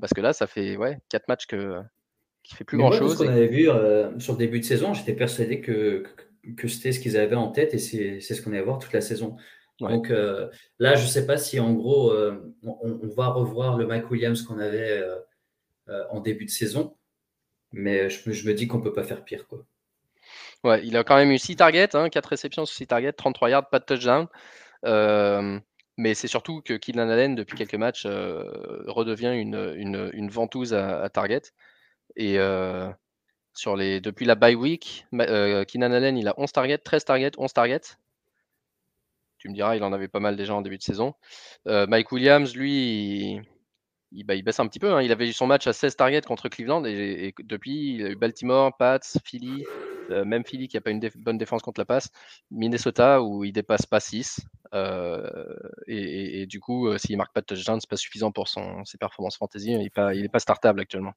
Parce que là, ça fait ouais, 4 matchs que, qui fait plus grand-chose. Ce qu'on avait vu euh, sur le début de saison, j'étais persuadé que, que, c'était ce qu'ils avaient en tête et c'est ce qu'on allait voir toute la saison. Donc euh, là, je ne sais pas si en gros, euh, on, va revoir le Mike Williams qu'on avait en début de saison, mais je, je me dis qu'on ne peut pas faire pire. Quoi. Ouais, il a quand même eu 6 targets, hein, 4 réceptions sur 6 targets, 33 yards, pas de touchdown. Mais c'est surtout que Kylian Allen, depuis quelques matchs, euh, redevient une, une, ventouse à, target. Et euh, sur les, depuis la bye week, euh, Kylian Allen, il a 11 targets, 13 targets, 11 targets. Tu me diras, il en avait pas mal déjà en début de saison. Mike Williams, lui, il, bah, il, baisse un petit peu. Hein. Il avait eu son match à 16 targets contre Cleveland et, depuis, il a eu Baltimore, Pats, Philly, même Philly qui n'a pas une bonne défense contre la passe, Minnesota où il dépasse pas 6. Et, du coup, s'il ne marque pas de touchdown, c'est pas suffisant pour son, ses performances fantasy. Il n'est pas, il est pas startable actuellement.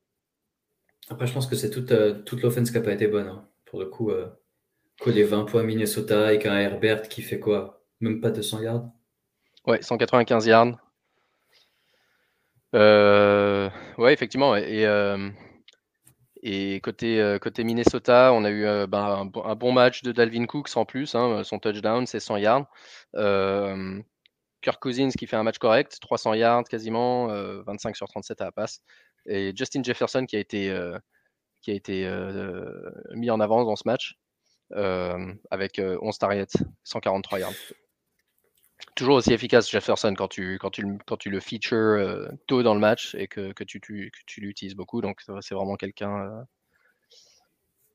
Après, je pense que c'est toute, toute l'offense qui n'a pas été bonne. Hein. Pour le coup, quoi, les 20 points Minnesota avec un Herbert qui fait quoi? Même pas 200 yards? Ouais, 195 yards. Euh, ouais, effectivement. Et, euh, et côté, euh, côté Minnesota, on a eu ben, un, bon match de Dalvin Cooks en plus. Hein, son touchdown, c'est 100 yards. Kirk Cousins qui fait un match correct, 300 yards quasiment, 25 sur 37 à la passe. Et Justin Jefferson qui a été, qui a été mis en avance dans ce match avec 11 targets, 143 yards toujours aussi efficace Jefferson quand tu, quand tu, quand tu le feature euh, tôt dans le match et que, que tu, tu, tu l'utilises beaucoup. Donc c'est vraiment quelqu'un euh,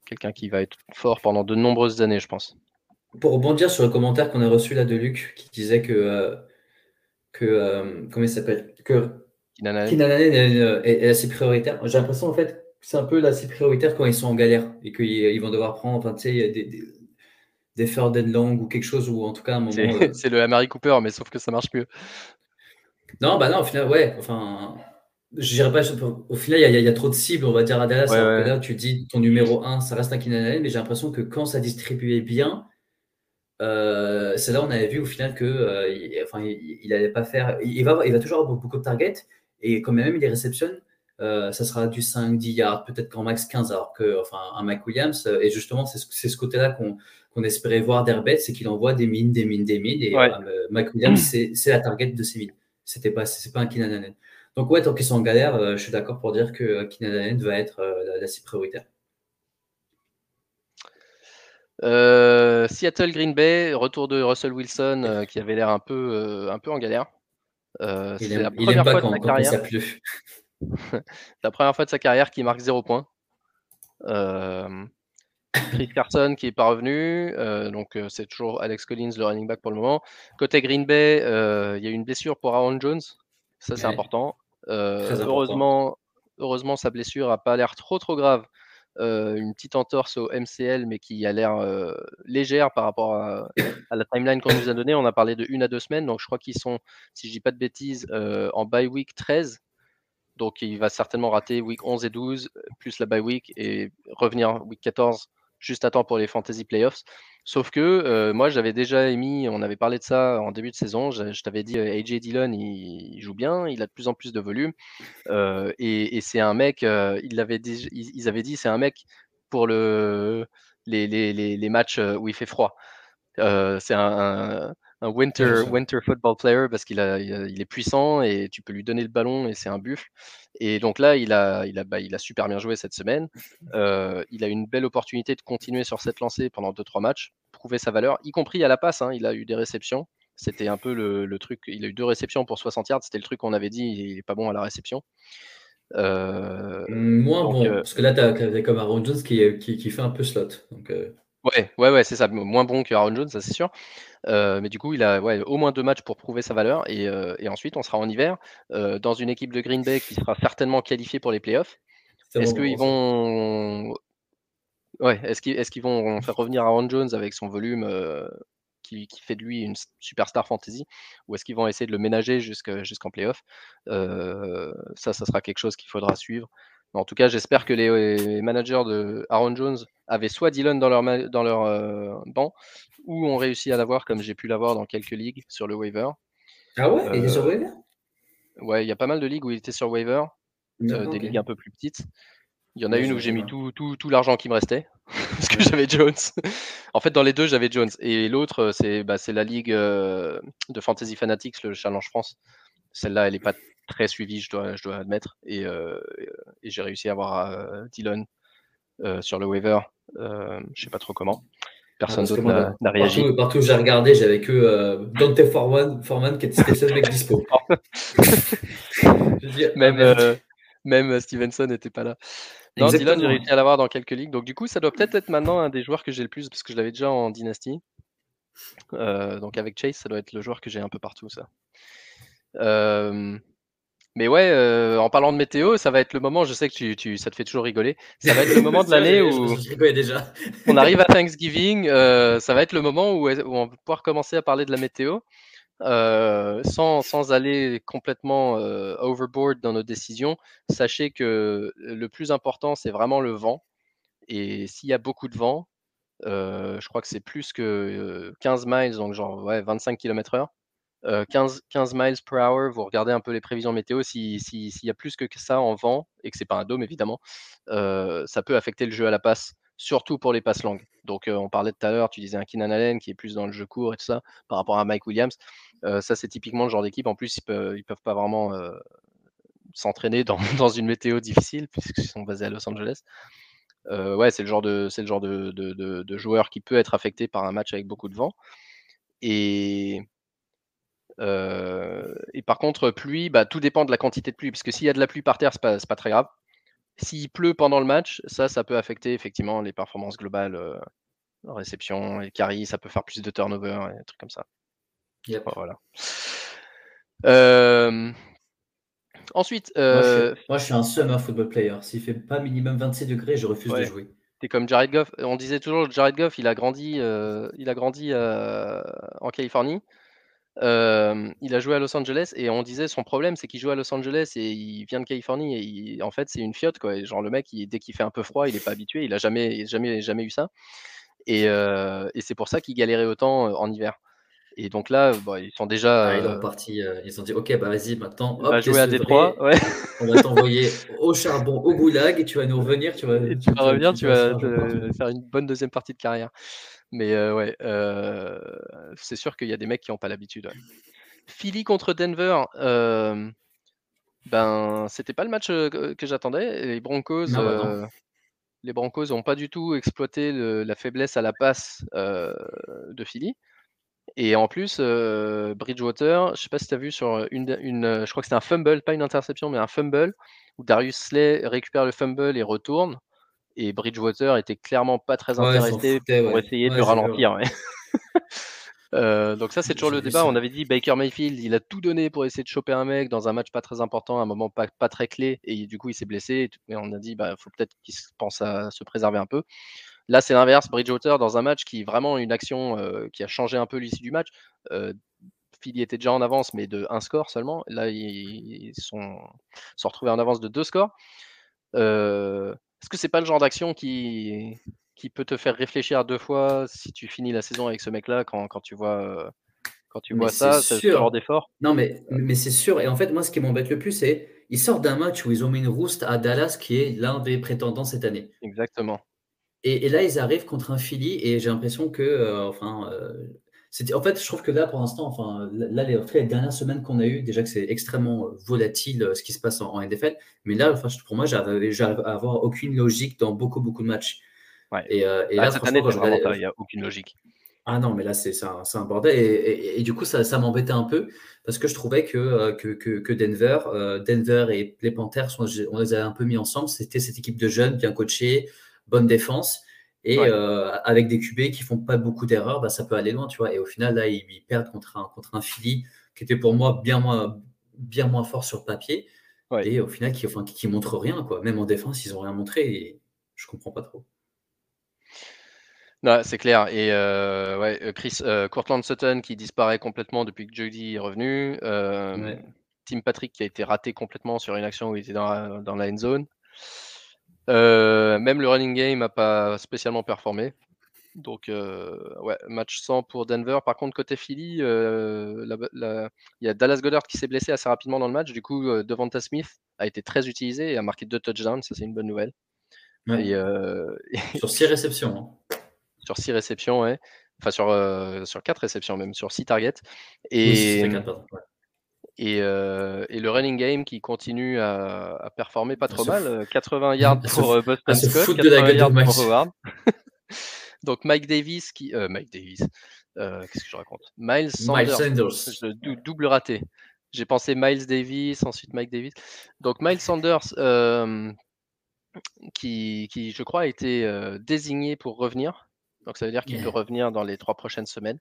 quelqu'un qui va être fort pendant de nombreuses années, je pense. Pour rebondir sur le commentaire qu'on a reçu là de Luc qui disait que, euh, que comment il s'appelle? Que Keenan est, assez prioritaire. J'ai l'impression en fait c'est un peu assez prioritaire quand ils sont en galère et qu'ils vont devoir prendre enfin, tu sais, des, des third and long ou quelque chose, ou en tout cas un moment. C'est euh, *laughs* le Amari Cooper, mais sauf que ça marche mieux. Non, bah non, au final, ouais, enfin, je dirais pas, au final, il y, a trop de cibles, on va dire à Dallas. là, tu dis ton numéro 1, ça reste un Keenan Allen, mais j'ai l'impression que quand ça distribuait bien, euh, c'est là on avait vu au final que euh, il, enfin, il, allait pas faire. Il va, il va toujours avoir beaucoup de targets, et quand même il les réceptionne, ça sera du 5, 10 yards, peut-être qu'en max 15, alors que enfin, un Mike Williams, et justement, c'est ce, ce côté-là qu'on espérait voir d'Herbert, c'est qu'il envoie des mines, des mines, des mines. Et ouais. euh, c'est la target de ces mines. C'était pas, pas un Keenan Donc ouais, tant qu'ils sont en galère, euh, je suis d'accord pour dire que euh, Keenan va être euh, la, cible prioritaire. Seattle Green Bay, retour de Russell Wilson qui avait l'air un peu, un peu en galère. c'est la première fois de sa carrière. *laughs* la première fois de sa carrière qui marque 0 points. Chris Carson qui n'est pas revenu, euh, donc euh, c'est toujours Alex Collins le running back pour le moment. Côté Green Bay, euh, il y a eu une blessure pour Aaron Jones, ça c'est important. Heureusement, heureusement sa blessure n'a pas l'air trop trop grave. une petite entorse au MCL, mais qui a l'air légère par rapport à, la timeline qu'on nous a donnée. On a parlé de une à deux semaines, donc je crois qu'ils sont, si je dis pas de bêtises, en bye week 13. Donc il va certainement rater week 11 et 12, plus la bye week, et revenir week 14 juste à temps pour les fantasy playoffs. Sauf que euh, moi, j'avais déjà émis, on avait parlé de ça en début de saison. Je, t'avais dit, euh, AJ Dillon, il, joue bien, il a de plus en plus de volume. Euh, et, c'est un mec, dit, ils, avaient dit, c'est un mec pour le, les, matchs où il fait froid. c'est un winter, winter football player parce qu'il a, il est puissant et tu peux lui donner le ballon et c'est un buffle. Et donc là, il a, il a, bah, il a super bien joué cette semaine. Euh, il a une belle opportunité de continuer sur cette lancée pendant 2-3 matchs, prouver sa valeur, y compris à la passe. Hein, il a eu des réceptions. C'était un peu le, truc. Il a eu deux réceptions pour 60 yards. C'était le truc qu'on avait dit. Il n'est pas bon à la réception. Euh, Moins bon. Euh, parce que là, tu as, comme Aaron Jones qui, qui, fait un peu slot. Donc, Ouais, ouais, ouais, c'est ça. Moins bon que Aaron Jones, ça c'est sûr. Euh, mais du coup, il a ouais, au moins deux matchs pour prouver sa valeur. Et, euh, et ensuite, on sera en hiver euh, dans une équipe de Green Bay qui sera certainement qualifiée pour les playoffs. Est-ce qu'ils vont. Ouais, est-ce qu'ils vont faire revenir Aaron Jones avec son volume qui, qui, fait de lui une superstar fantasy Ou est-ce qu'ils vont essayer de le ménager jusqu'en playoff Ça, ça sera quelque chose qu'il faudra suivre. En tout cas, j'espère que les managers de Aaron Jones avaient soit Dylan dans leur, dans leur euh, banc, ou ont réussi à l'avoir, comme j'ai pu l'avoir dans quelques ligues sur le waiver. Ah ouais? Il est sur euh, waiver? Ouais, il y a pas mal de ligues où il était sur waiver, euh, des ligues un peu plus petites. Il y en a une où j'ai mis tout, tout, tout l'argent qui me restait, *laughs* parce que j'avais Jones. en fait, dans les deux, j'avais Jones. Et l'autre, c'est bah, la ligue de Fantasy Fanatics, le Challenge France. Celle-là, elle n'est pas très suivi, je dois, je dois admettre. Et, euh, et j'ai réussi à avoir euh, Dylan euh, sur le waiver. je sais pas trop comment. Personne d'autre n'a réagi. Partout, où j'ai regardé, j'avais que Dante Forman, Forman qui était le seul mec dispo. *laughs* *laughs* même, ah, même Stevenson n'était pas là. Non, Dylan, j'ai réussi à l'avoir dans quelques ligues. Donc, du coup, ça doit peut-être être maintenant un des joueurs que j'ai le plus parce que je l'avais déjà en Dynasty. donc, avec Chase, ça doit être le joueur que j'ai un peu partout, ça. Mais ouais, euh, en parlant de météo, ça va être le moment, je sais que tu, tu ça te fait toujours rigoler, ça va être le *laughs* moment de l'année où déjà. *laughs* on arrive à Thanksgiving, euh, ça va être le moment où, où, on va pouvoir commencer à parler de la météo euh, sans, sans, aller complètement overboard dans nos décisions. Sachez que le plus important, c'est vraiment le vent. Et s'il y a beaucoup de vent, je crois que c'est plus que 15 miles, donc genre ouais, 25 km/h 15, 15 miles per hour, vous regardez un peu les prévisions météo, s'il si, y a plus que ça en vent, et que c'est pas un dôme évidemment, euh, ça peut affecter le jeu à la passe, surtout pour les passes longues. Donc euh, on parlait tout à l'heure, tu disais un Keenan Allen qui est plus dans le jeu court et tout ça, par rapport à Mike Williams. Euh, ça c'est typiquement le genre d'équipe, en plus ils peuvent, ils peuvent pas vraiment s'entraîner dans, *laughs* dans, une météo difficile, puisqu'ils sont basés à Los Angeles. ouais, c'est le genre, de, le genre de, de, de, joueur qui peut être affecté par un match avec beaucoup de vent. Et, et par contre, pluie, bah, tout dépend de la quantité de pluie, parce que s'il y a de la pluie par terre, c'est pas, pas très grave. S'il pleut pendant le match, ça, ça peut affecter effectivement les performances globales, euh, réception, et carry, ça peut faire plus de turnover, et des trucs comme ça. Voilà. ensuite, moi, je suis, un summer football player. S'il fait pas minimum 26 degrés, je refuse de jouer. T'es comme Jared Goff. On disait toujours Jared Goff, il a grandi, il a grandi en Californie il a joué à Los Angeles et on disait son problème c'est qu'il joue à Los Angeles et il vient de Californie et en fait c'est une fiotte quoi. genre le mec dès qu'il fait un peu froid il est pas habitué, il a jamais jamais jamais eu ça et, et c'est pour ça qu'il galérait autant en hiver. Et donc là, ils sont déjà. Ah, ils, parti, ils ont dit Ok, bah vas-y, maintenant, hop, jouer à Détroit. Ouais. On va t'envoyer au charbon, au goulag, et tu vas nous revenir. Tu vas, tu, vas revenir, tu, vas, faire une bonne deuxième partie de carrière. Mais ouais, c'est sûr qu'il y a des mecs qui n'ont pas l'habitude. Philly contre Denver, ben c'était pas le match que, j'attendais. Les Broncos, bah les Broncos n'ont pas du tout exploité la faiblesse à la passe de Philly. Et en plus, Bridgewater, je sais pas si tu as vu sur une, une je crois que c'était un fumble, pas une interception, mais un fumble, où Darius Slay récupère le fumble et retourne et Bridgewater était clairement pas très intéressé pour essayer de le ralentir. *laughs* Euh, donc ça c'est toujours le débat. On avait dit Baker Mayfield, il a tout donné pour essayer de choper un mec dans un match pas très important, un moment pas, pas très clé, et du coup il s'est blessé. Et on a dit bah faut peut-être qu'il pense à se préserver un peu. Là c'est l'inverse. Bridgewater dans un match qui est vraiment une action euh, qui a changé un peu l'issue du match. Euh, Philly était déjà en avance, mais de un score seulement. Là ils, sont, sont retrouvés en avance de deux scores. Euh, est-ce que c'est pas le genre d'action qui, qui peut te faire réfléchir deux fois si tu finis la saison avec ce mec-là quand, quand, tu vois, euh, quand tu vois ça, ce genre d'effort Non, mais, mais c'est sûr. Et en fait, moi, ce qui m'embête le plus, c'est ils sortent d'un match où ils ont mis une rouste à Dallas, qui est l'un des prétendants cette année. Exactement. Et, là, ils arrivent contre un Philly, et j'ai l'impression que, euh, enfin, euh, en fait, je trouve que là, pour l'instant, enfin, là, les, les dernières semaines qu'on a eues, déjà que c'est extrêmement euh, volatile euh, ce qui se passe en, NFL, mais là, enfin, pour moi, j'arrive à avoir aucune logique dans beaucoup, beaucoup de matchs. Et, euh, bah, là, cette année, il n'y a aucune logique. Ah non, mais là, c'est un, un, bordel. Et, du coup, ça, ça m'embêtait un peu parce que je trouvais que, que, que, Denver, Denver et les Panthers, on les a un peu mis ensemble. C'était cette équipe de jeunes, bien coachés, bonne défense. Et euh, avec des QB qui font pas beaucoup d'erreurs, bah, ça peut aller loin, tu vois. Et au final, là, ils, perdent contre un, contre un Philly qui était pour moi bien moins, bien moins fort sur papier. Et au final, qui, enfin, qui, montre rien, quoi. Même en défense, ils ont rien montré. Et je comprends pas trop. c'est clair. Et euh, ouais, euh, Chris, Cortland Sutton qui disparaît complètement depuis que Jody est revenu. Tim Patrick qui a été raté complètement sur une action où il était dans dans la end zone. Euh, même le running game n'a pas spécialement performé. Donc, euh, ouais, match 100 pour Denver. Par contre, côté Philly, euh, il y a Dallas Goddard qui s'est blessé assez rapidement dans le match. Du coup, Devonta Smith a été très utilisé et a marqué deux touchdowns. Ça, c'est une bonne nouvelle. *laughs* sur six réceptions. Hein. Sur six réceptions, ouais. Enfin, sur, sur quatre réceptions, même sur six targets. Et, euh, et, le running game qui continue à, performer pas trop mal. 80 euh, yards *laughs* pour euh, Boston Scott, 80 yards pour Howard. *laughs* Donc Mike Davis qui. Mike Davis. Qu'est-ce que je raconte? Miles Sanders. double raté. J'ai pensé Miles Davis, ensuite Mike Davis. Donc Miles Sanders, qui, qui, je crois, a été désigné pour revenir. Donc ça veut dire qu'il peut revenir dans les trois prochaines semaines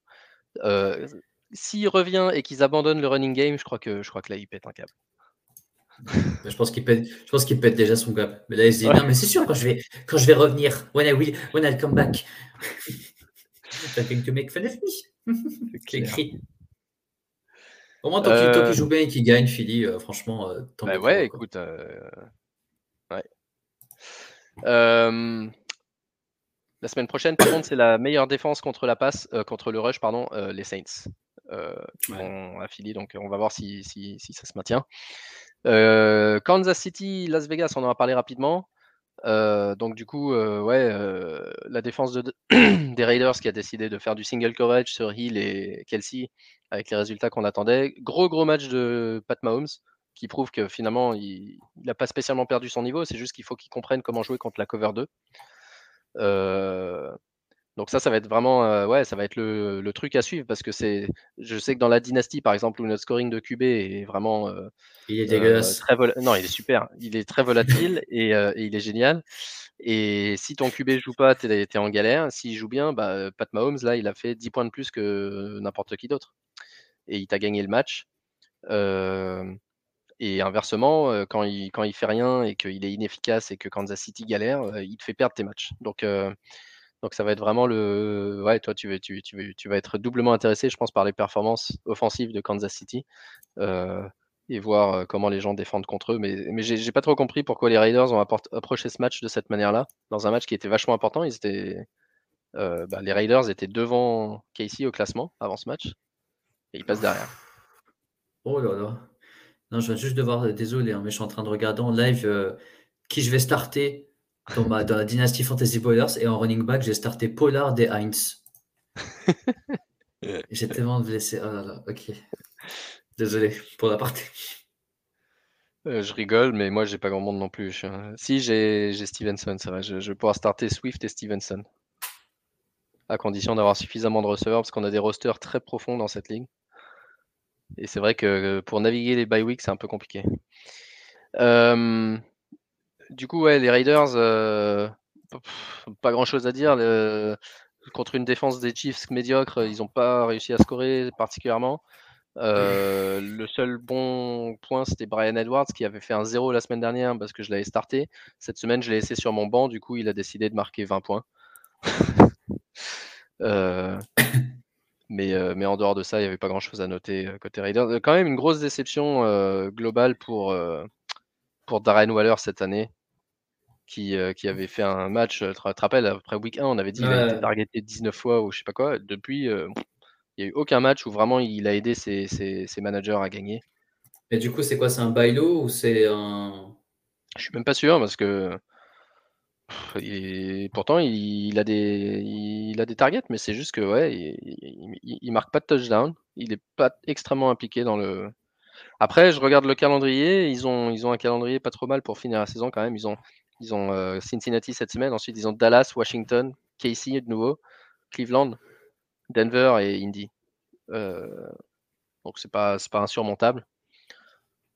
s'il revient et qu'ils abandonnent le running game, je crois que, je crois que là, il pète un câble. Je pense qu'il pète, je pense qu'il pète déjà son gap. Mais là, il se dit non, mais c'est sûr quand je vais, quand je vais revenir. When I will, when I'll come back. *laughs* T'as make fun of me. C'est écrit. Au moins, tant qu'il euh... joue bien et qu'il gagne, Philly, euh, franchement, euh, tant bah ouais, écoute. Euh, ouais. la semaine prochaine, par contre, c'est la meilleure défense contre la passe, contre le rush, pardon, les Saints. Qui vont à Philly, donc on va voir si, si, si ça se maintient. Kansas City, Las Vegas, on en a parlé rapidement. Euh, donc du coup, euh, ouais, euh, la défense de, *coughs* des Raiders qui a décidé de faire du single coverage sur Hill et Kelsey avec les résultats qu'on attendait. Gros gros match de Pat Mahomes qui prouve que finalement il n'a pas spécialement perdu son niveau, c'est juste qu'il faut qu'il comprenne comment jouer contre la cover 2. Donc ça, ça va être vraiment, ouais, ça va être le, le, truc à suivre parce que c'est, je sais que dans la dynastie, par exemple, où notre scoring de QB est vraiment il est dégueulasse. très non, il est super. Il est très volatile et, euh, et, il est génial. Et si ton QB joue pas, tu es, en galère. S'il joue bien, bah, Pat Mahomes, là, il a fait 10 points de plus que n'importe qui d'autre. Et il t'a gagné le match. Euh, et inversement, euh, quand il, quand il fait rien et qu'il est inefficace et que Kansas City galère, il te fait perdre tes matchs. Donc, donc ça va être vraiment le. Ouais, toi, tu, veux, tu, tu, tu, vas être doublement intéressé, je pense, par les performances offensives de Kansas City et voir comment les gens défendent contre eux. Mais, mais j'ai pas trop compris pourquoi les Raiders ont approché ce match de cette manière-là, dans un match qui était vachement important. Ils étaient, bah, les Raiders étaient devant Casey au classement avant ce match, et ils passent derrière. Oh là là. Non, je viens juste de voir, désolé, hein, mais je suis en train de regarder en live qui je vais starter dans, ma, dans la dynastie Fantasy Boilers, et en running back, j'ai starté Pollard *laughs* et Heinz. j'ai tellement blessé. Oh là là, ok. Désolé pour la partie. Euh, je rigole, mais moi, j'ai pas grand monde non plus. Si, j'ai Stevenson, c'est vrai. Je, vais pouvoir starter Swift et Stevenson. À condition d'avoir suffisamment de receveurs, parce qu'on a des rosters très profonds dans cette ligne. Et c'est vrai que euh, pour naviguer les bye weeks, c'est un peu compliqué. Euh, du coup, ouais, les Raiders, pas grand chose à dire. contre une défense des Chiefs médiocre, ils n'ont pas réussi à scorer particulièrement. Euh, *laughs* le seul bon point, c'était Brian Edwards qui avait fait un 0 la semaine dernière parce que je l'avais starté. Cette semaine, je l'ai laissé sur mon banc. Du coup, il a décidé de marquer 20 points. *laughs* euh, *coughs* mais, euh, mais en dehors de ça, il n'y avait pas grand chose à noter euh, côté Raiders. Quand même une grosse déception globale pour, pour Darren Waller cette année. Qui, qui, avait fait un match, tu te rappelles, après week 1, on avait dit qu'il a été targeté 19 fois ou je sais pas quoi. Depuis, il n'y a eu aucun match où vraiment il a aidé ses, managers à gagner. Et du coup, c'est quoi C'est un bailo ou c'est un. Je suis même pas sûr parce que. pourtant, il, a des, il a des targets, mais c'est juste que ouais, il, il, marque pas de touchdown. Il n'est pas extrêmement impliqué dans le. Après, je regarde le calendrier. Ils ont, un calendrier pas trop mal pour finir la saison quand même. Ils ont, ils ont euh, Cincinnati cette semaine. Ensuite, ils ont Dallas, Washington, Casey de nouveau, Cleveland. Denver et Indy. Euh, donc c'est pas, pas insurmontable.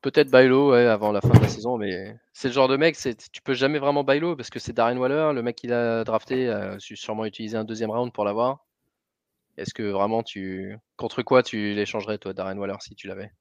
Peut-être Bailo avant la fin de la saison, mais c'est le genre de mec, tu peux jamais vraiment Bailo parce que c'est Darren Waller, le mec qu'il a drafté, a sûrement utilisé un deuxième round pour l'avoir. Est-ce que vraiment tu. Contre quoi tu l'échangerais, toi, Darren Waller, si tu l'avais?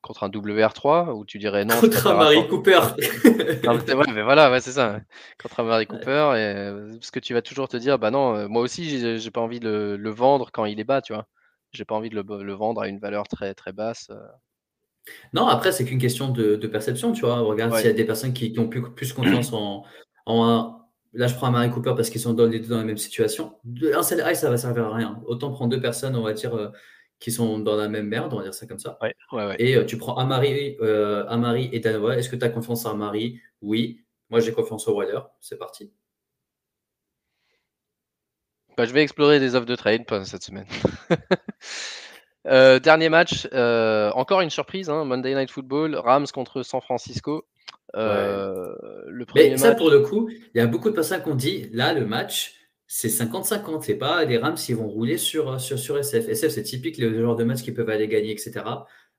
Contre un WR3 ou tu dirais non Contre un Marie Cooper. *laughs* mais voilà, ouais, c'est ça. Contre un Marie Cooper, et, euh, parce que tu vas toujours te dire, bah non, euh, moi aussi, j'ai pas envie de le, vendre quand il est bas, tu vois. J'ai pas envie de le, vendre à une valeur très très basse. Euh. Non, après, c'est qu'une question de, perception, tu vois. Regarde s'il y a des personnes qui, ont plus, plus *clears throat* confiance en, en, Là, je prends un Marie Cooper parce qu'ils sont dans, les deux dans la même situation. Un seul ça va servir à rien. Autant prendre deux personnes, on va dire, qui sont dans la même merde, on va dire ça comme ça. Et euh, tu prends Amari, euh, Amari et Dan Est-ce que tu as confiance en Amari? Oui. Moi, j'ai confiance au Waller. C'est parti. Bah, je vais explorer des offres de trade pendant cette semaine. *laughs* Euh, dernier match, encore une surprise, hein, Monday Night Football, Rams contre San Francisco. Le premier Mais ça, pour le coup, il y a beaucoup de personnes qui ont dit là, le match, c'est 50-50. C'est pas les Rams qui vont rouler sur, sur, sur SF. SF, c'est typique le genre de match qui peuvent aller gagner, etc.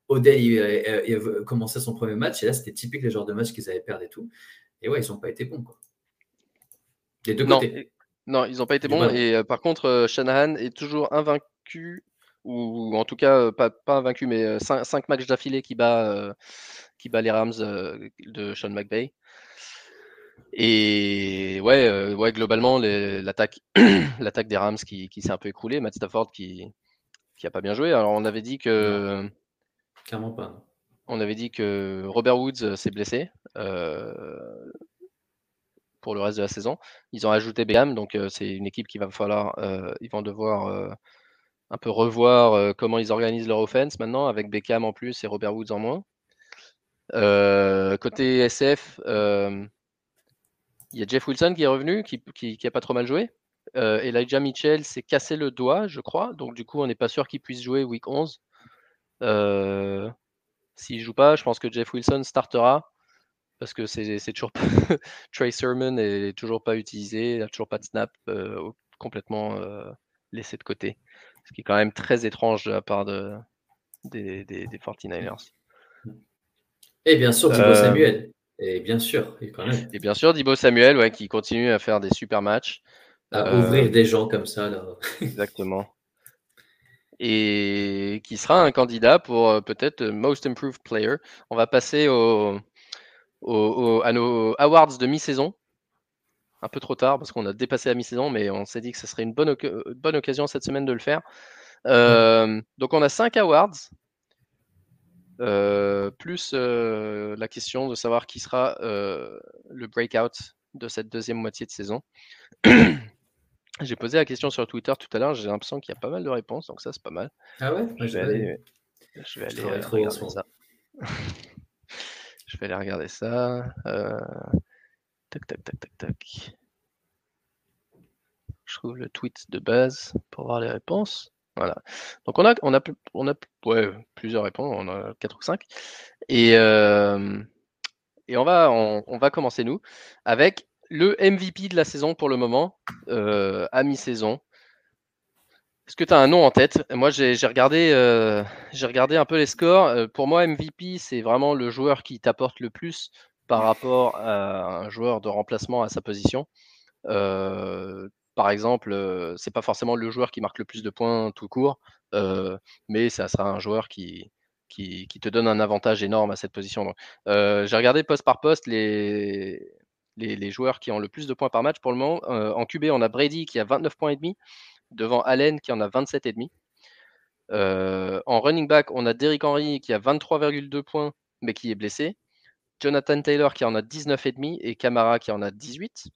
Odell, il, il, commençait son premier match et là, c'était typique le genre de match qu'ils avaient perdu et tout. Et ouais, ils n'ont pas été bons. Quoi. Des deux côtés. Non, ils n'ont pas été bons. Et euh, par contre, euh, Shanahan est toujours invaincu ou en tout cas pas, pas invaincu, mais 5, matchs d'affilée qui bat, qui bat les Rams de Sean McVay. Et ouais, ouais globalement, *clears throat* l'attaque des Rams qui, qui s'est un peu écroulée, Matt Stafford qui qui a pas bien joué. Alors on avait dit que clairement pas. On avait dit que Robert Woods s'est blessé pour le reste de la saison. Ils ont ajouté Beckham, donc c'est une équipe qui va falloir, ils vont devoir un peu revoir comment ils organisent leur offense maintenant avec Beckham en plus et Robert Woods en moins. côté SF, il y a Jeff Wilson qui est revenu, qui, qui, a pas trop mal joué. Euh, Elijah Mitchell s'est cassé le doigt, je crois. Donc, du coup, on n'est pas sûr qu'il puisse jouer week 11. Euh, S'il joue pas, je pense que Jeff Wilson startera. Parce que c'est toujours pas. *laughs* Trey Sermon n'est toujours pas utilisé, il n'a toujours pas de snap, euh, complètement euh, laissé de côté. Ce qui est quand même très étrange de la part de, des, des, des 49ers. Et bien sûr, Dibo Samuel. Et bien sûr, et quand même. Et bien sûr, Dibo Samuel, ouais, qui continue à faire des super matchs. À euh, ouvrir des gens comme ça. Là. *laughs* exactement. Et qui sera un candidat pour euh, peut-être Most Improved Player. On va passer au, à nos awards de mi-saison. Un peu trop tard parce qu'on a dépassé la mi-saison, mais on s'est dit que ce serait une bonne, bonne occasion cette semaine de le faire. Euh, donc on a cinq awards. Euh, plus euh, la question de savoir qui sera euh, le breakout de cette deuxième moitié de saison. *clears throat* j'ai posé la question sur Twitter tout à l'heure, j'ai l'impression qu'il y a pas mal de réponses, donc ça c'est pas mal. Ah ouais? Je vais aller, *laughs* je vais aller regarder ça. je vais aller regarder ça. Tac, tac, tac, tac, tac. Je trouve le tweet de base pour voir les réponses. Donc on a, plusieurs réponses, on a quatre ou cinq. Et, euh, et on, va, commencer nous avec le MVP de la saison pour le moment, euh, à mi-saison. Est-ce que tu as un nom en tête? Moi, j'ai euh, regardé un peu les scores. pour moi, MVP, c'est vraiment le joueur qui t'apporte le plus par rapport à un joueur de remplacement à sa position par exemple, euh, c'est pas forcément le joueur qui marque le plus de points tout court, mais ça sera un joueur qui, qui, te donne un avantage énorme à cette position. J'ai regardé poste par poste les, les, joueurs qui ont le plus de points par match pour le moment. en QB, on a Brady qui a 29 points et demi, devant Allen qui en a 27 et demi. en running back, on a Derrick Henry qui a 23,2 points, mais qui est blessé. Jonathan Taylor qui en a 19,5 et Camara qui en a 18.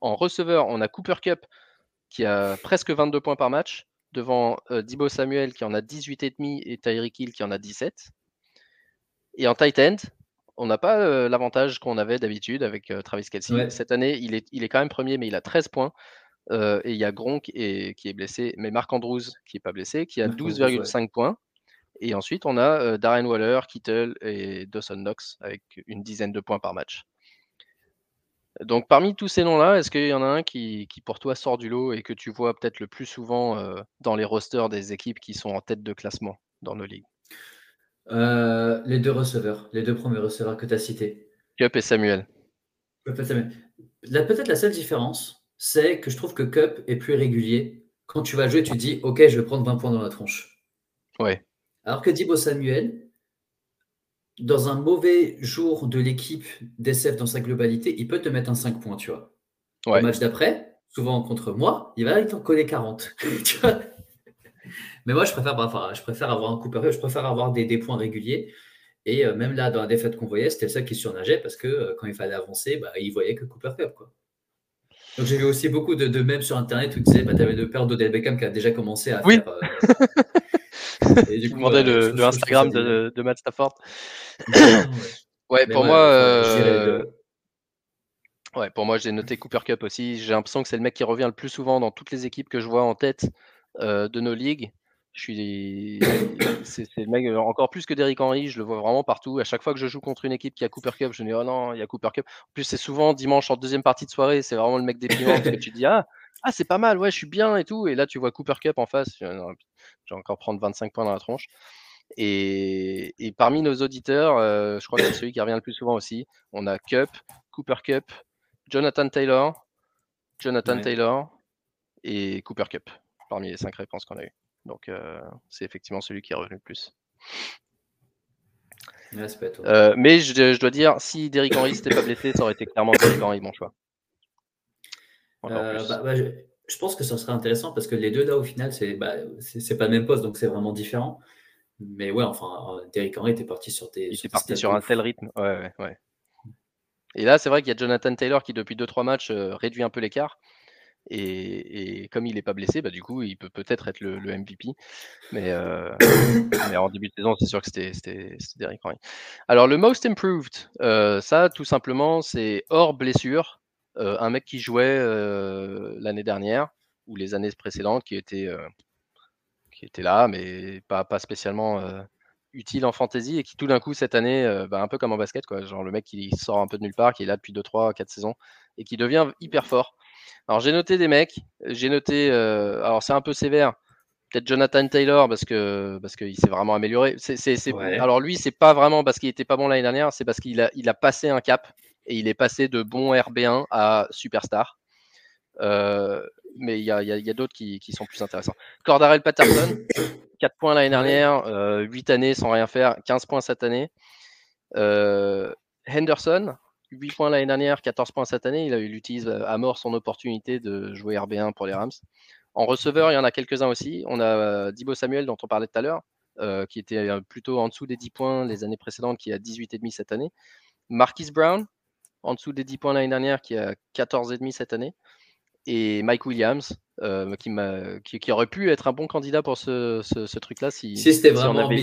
En receveur, on a Cooper Cup qui a presque 22 points par match, devant euh, Dibo Samuel qui en a 18,5 et Tyreek Hill qui en a 17. Et en tight end, on n'a pas euh, l'avantage qu'on avait d'habitude avec euh, Travis Kelsey. Cette année, il est, il est quand même premier, mais il a 13 points. et il y a Gronk qui est blessé, mais Marc Andrews qui n'est pas blessé, qui a 12,5 points. Et ensuite, on a Darren Waller, Kittle et Dawson Knox avec une dizaine de points par match. Donc parmi tous ces noms-là, est-ce qu'il y en a un qui, pour toi sort du lot et que tu vois peut-être le plus souvent euh, dans les rosters des équipes qui sont en tête de classement dans nos ligues? Euh, Les deux receveurs, les deux premiers receveurs que tu as cités. Cup et Samuel. Peut-être la seule différence, c'est que je trouve que Cup est plus régulier. Quand tu vas jouer, tu dis Ok, je vais prendre 20 points dans la tronche. Ouais. Alors que Dibo Samuel, dans un mauvais jour de l'équipe d'SF dans sa globalité, il peut te mettre un 5 points, tu vois. Ouais. match d'après, souvent contre moi, il va t'en coller 40. Mais moi, je préfère, enfin, je préfère avoir un coup je préfère avoir des, points réguliers. Et euh, même là, dans la défaite qu'on voyait, c'était ça qui surnageait parce que euh, quand il fallait avancer, bah, il voyait que Cooper Cup. Quoi. Donc j'ai vu aussi beaucoup de, de mèmes sur Internet où tu disais, bah, tu avais le père d'Odell Beckham qui a déjà commencé à faire. Euh, *laughs* Et du *laughs* coup, demandais le, le Instagram de, de, Matt Stafford. *coughs* ouais, pour moi. Euh, ouais, pour moi, j'ai noté Cooper Cup aussi. J'ai l'impression que c'est le mec qui revient le plus souvent dans toutes les équipes que je vois en tête euh, de nos ligues. Je suis, *coughs* c'est le mec encore plus que Derrick Henry. Je le vois vraiment partout. À chaque fois que je joue contre une équipe qui a Cooper Cup, je me dis oh non, il y a Cooper Cup. En plus, c'est souvent dimanche en deuxième partie de soirée. C'est vraiment le mec déprimant parce que tu te dis ah ah c'est pas mal, ouais, je suis bien et tout. Et là, tu vois Cooper Cup en face. Je vais encore prendre 25 points dans la tronche. Et, parmi nos auditeurs, euh, je crois que c'est celui qui revient le plus souvent aussi. On a Cup, Cooper Cup, Jonathan Taylor, Jonathan Taylor et Cooper Cup parmi les cinq réponses qu'on a eues. Donc, c'est effectivement celui qui est revenu le plus. Euh, mais je, dois dire, si Derrick Henry s'était pas blessé, ça aurait été clairement Derrick Henry mon choix. Euh, bah, bah, je, pense que ça serait intéressant parce que les deux là au final c'est bah, c'est pas le même poste donc c'est vraiment différent. Mais ouais, enfin, Derrick Henry était parti sur des. Il était parti sur un tel rythme. Ouais, ouais, Et là, c'est vrai qu'il y a Jonathan Taylor qui, depuis 2-3 matchs, euh, réduit un peu l'écart. Et, comme il n'est pas blessé, bah, du coup, il peut peut-être être le, MVP. Euh, *coughs* mais, en début de saison, c'est sûr que c'était Derrick Henry. Alors, le Most Improved, euh, ça, tout simplement, c'est hors blessure. Euh, un mec qui jouait l'année dernière ou les années précédentes, qui était, qui était là, mais pas, pas spécialement utile en fantasy et qui tout d'un coup cette année, bah, un peu comme en basket, quoi, genre le mec qui sort un peu de nulle part, qui est là depuis 2, 3, 4 saisons et qui devient hyper fort. Alors j'ai noté des mecs, j'ai noté, euh, alors c'est un peu sévère, peut-être Jonathan Taylor parce que parce qu'il s'est vraiment amélioré. C'est, Alors lui, c'est pas vraiment parce qu'il était pas bon l'année dernière, c'est parce qu'il a, il a passé un cap et il est passé de bon RB1 à superstar. Euh, mais il y a, d'autres qui, sont plus intéressants. Cordarel Patterson, *coughs* 4 points l'année dernière, 8 euh, années sans rien faire, 15 points cette année. Henderson, 8 points l'année dernière, 14 points cette année. Il, eu utilise à mort son opportunité de jouer RB1 pour les Rams. En receveur, il y en a quelques-uns aussi. On a euh, Dibo Samuel, dont on parlait tout à l'heure, euh, qui était euh, plutôt en dessous des 10 points les années précédentes, qui a 18,5 cette année. Marquis Brown, en dessous des 10 points l'année dernière, qui a 14,5 cette année. Et Mike Williams, euh, qui, qui, qui, aurait pu être un bon candidat pour ce, ce, truc-là. Si, si c'était vraiment avait...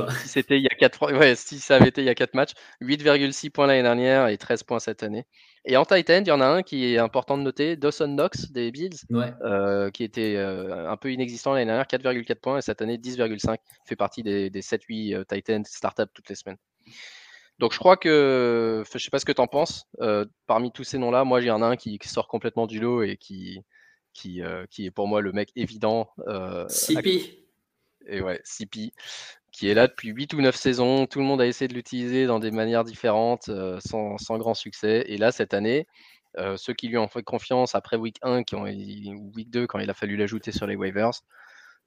vois. Si c'était il y a 4 ouais, si ça avait été il y a 4 matchs, 8,6 points l'année dernière et 13 points cette année. Et en Titan, il y en a un qui est important de noter, Dawson Knox des Bills, euh, qui était euh, un peu inexistant l'année dernière, 4,4 points, et cette année 10,5. fait partie des, des 7-8 Titans startup toutes les semaines. Donc je crois que, je sais pas ce que tu en penses, parmi tous ces noms-là, moi en a un qui, qui, sort complètement du lot et qui, euh, qui, est pour moi le mec évident. Euh, CP. Et ouais, CP, qui est là depuis 8 ou 9 saisons. Tout le monde a essayé de l'utiliser dans des manières différentes, euh, sans, grand succès. Et là, cette année, ceux qui lui ont fait confiance après week 1 qui ont, ou week 2, quand il a fallu l'ajouter sur les waivers,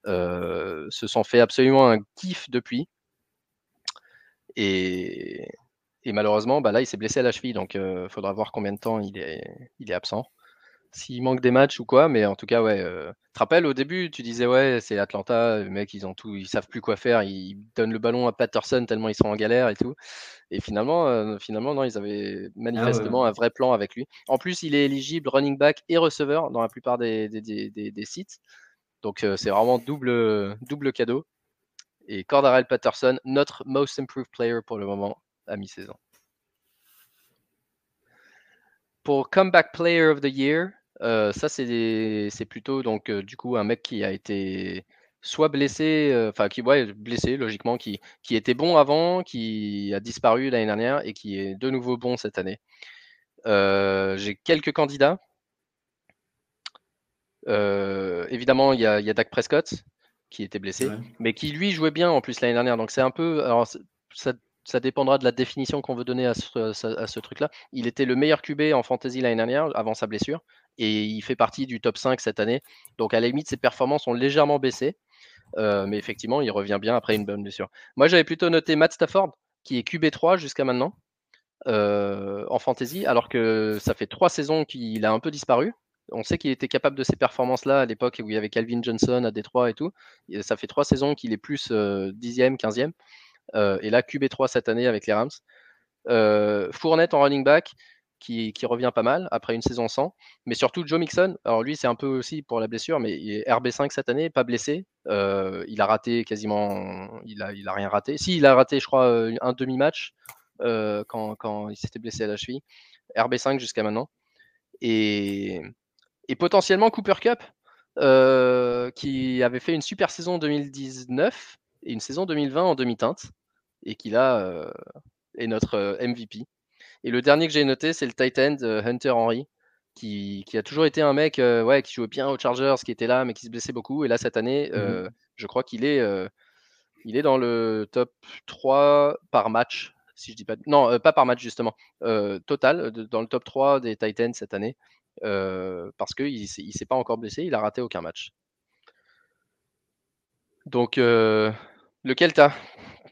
se sont fait absolument un kiff depuis. Et, malheureusement, bah là, il s'est blessé à la cheville, donc il faudra voir combien de temps il est, il est absent s'il manque des matchs ou quoi, mais en tout cas, ouais. Euh, tu te rappelles au début, tu disais ouais, c'est Atlanta, les mecs, ils ont tout, ils savent plus quoi faire, ils donnent le ballon à Patterson tellement ils sont en galère et tout. Et finalement, euh, finalement, non, ils avaient ah manifestement un vrai plan avec lui. En plus, il est éligible running back et receveur dans la plupart des, des, sites. Donc euh, c'est vraiment double, double cadeau. Et Cordarel Patterson, notre most improved player pour le moment à mi-saison. Pour Comeback Player of the Year, euh, ça, c'est plutôt donc euh, du coup un mec qui a été soit blessé, euh, enfin qui ouais, blessé logiquement, qui, qui était bon avant, qui a disparu l'année dernière et qui est de nouveau bon cette année. J'ai quelques candidats. évidemment, il y a, y a, Dak Prescott qui était blessé, mais qui lui jouait bien en plus l'année dernière. Donc c'est un peu, alors ça, ça dépendra de la définition qu'on veut donner à ce, truc-là. Il était le meilleur QB en fantasy l'année dernière, avant sa blessure, et il fait partie du top 5 cette année. Donc à la limite, ses performances ont légèrement baissé, euh, mais effectivement, il revient bien après une bonne blessure. Moi, j'avais plutôt noté Matt Stafford, qui est QB3 jusqu'à maintenant, euh, en fantasy, alors que ça fait trois saisons qu'il a un peu disparu. On sait qu'il était capable de ces performances-là à l'époque où il y avait Calvin Johnson à Détroit et tout. ça fait trois saisons qu'il est plus 10e, euh, 15e. Euh, et là, QB3 cette année avec les Rams. Euh, Fournette en running back, qui, revient pas mal après une saison sans. Mais surtout Joe Mixon. Alors lui, c'est un peu aussi pour la blessure, mais il est RB5 cette année, pas blessé. Euh, il a raté quasiment, il a, il a rien raté. Si, il a raté, je crois, un demi-match quand, il s'était blessé à la cheville. RB5 jusqu'à maintenant. Et, et, potentiellement Cooper Cup, qui avait fait une super saison 2019 et une saison 2020 en demi-teinte et qui là euh, est notre euh, MVP. Et le dernier que j'ai noté, c'est le Titan de Hunter Henry, qui, qui, a toujours été un mec euh, ouais, qui jouait bien aux Chargers, qui était là, mais qui se blessait beaucoup. Et là, cette année, mmh je crois qu'il est, il est dans le top 3 par match, si je dis pas. Non, pas par match, justement. total, dans le top 3 des Titans cette année. parce qu'il ne s'est pas encore blessé, il a raté aucun match. Donc, euh, lequel t'as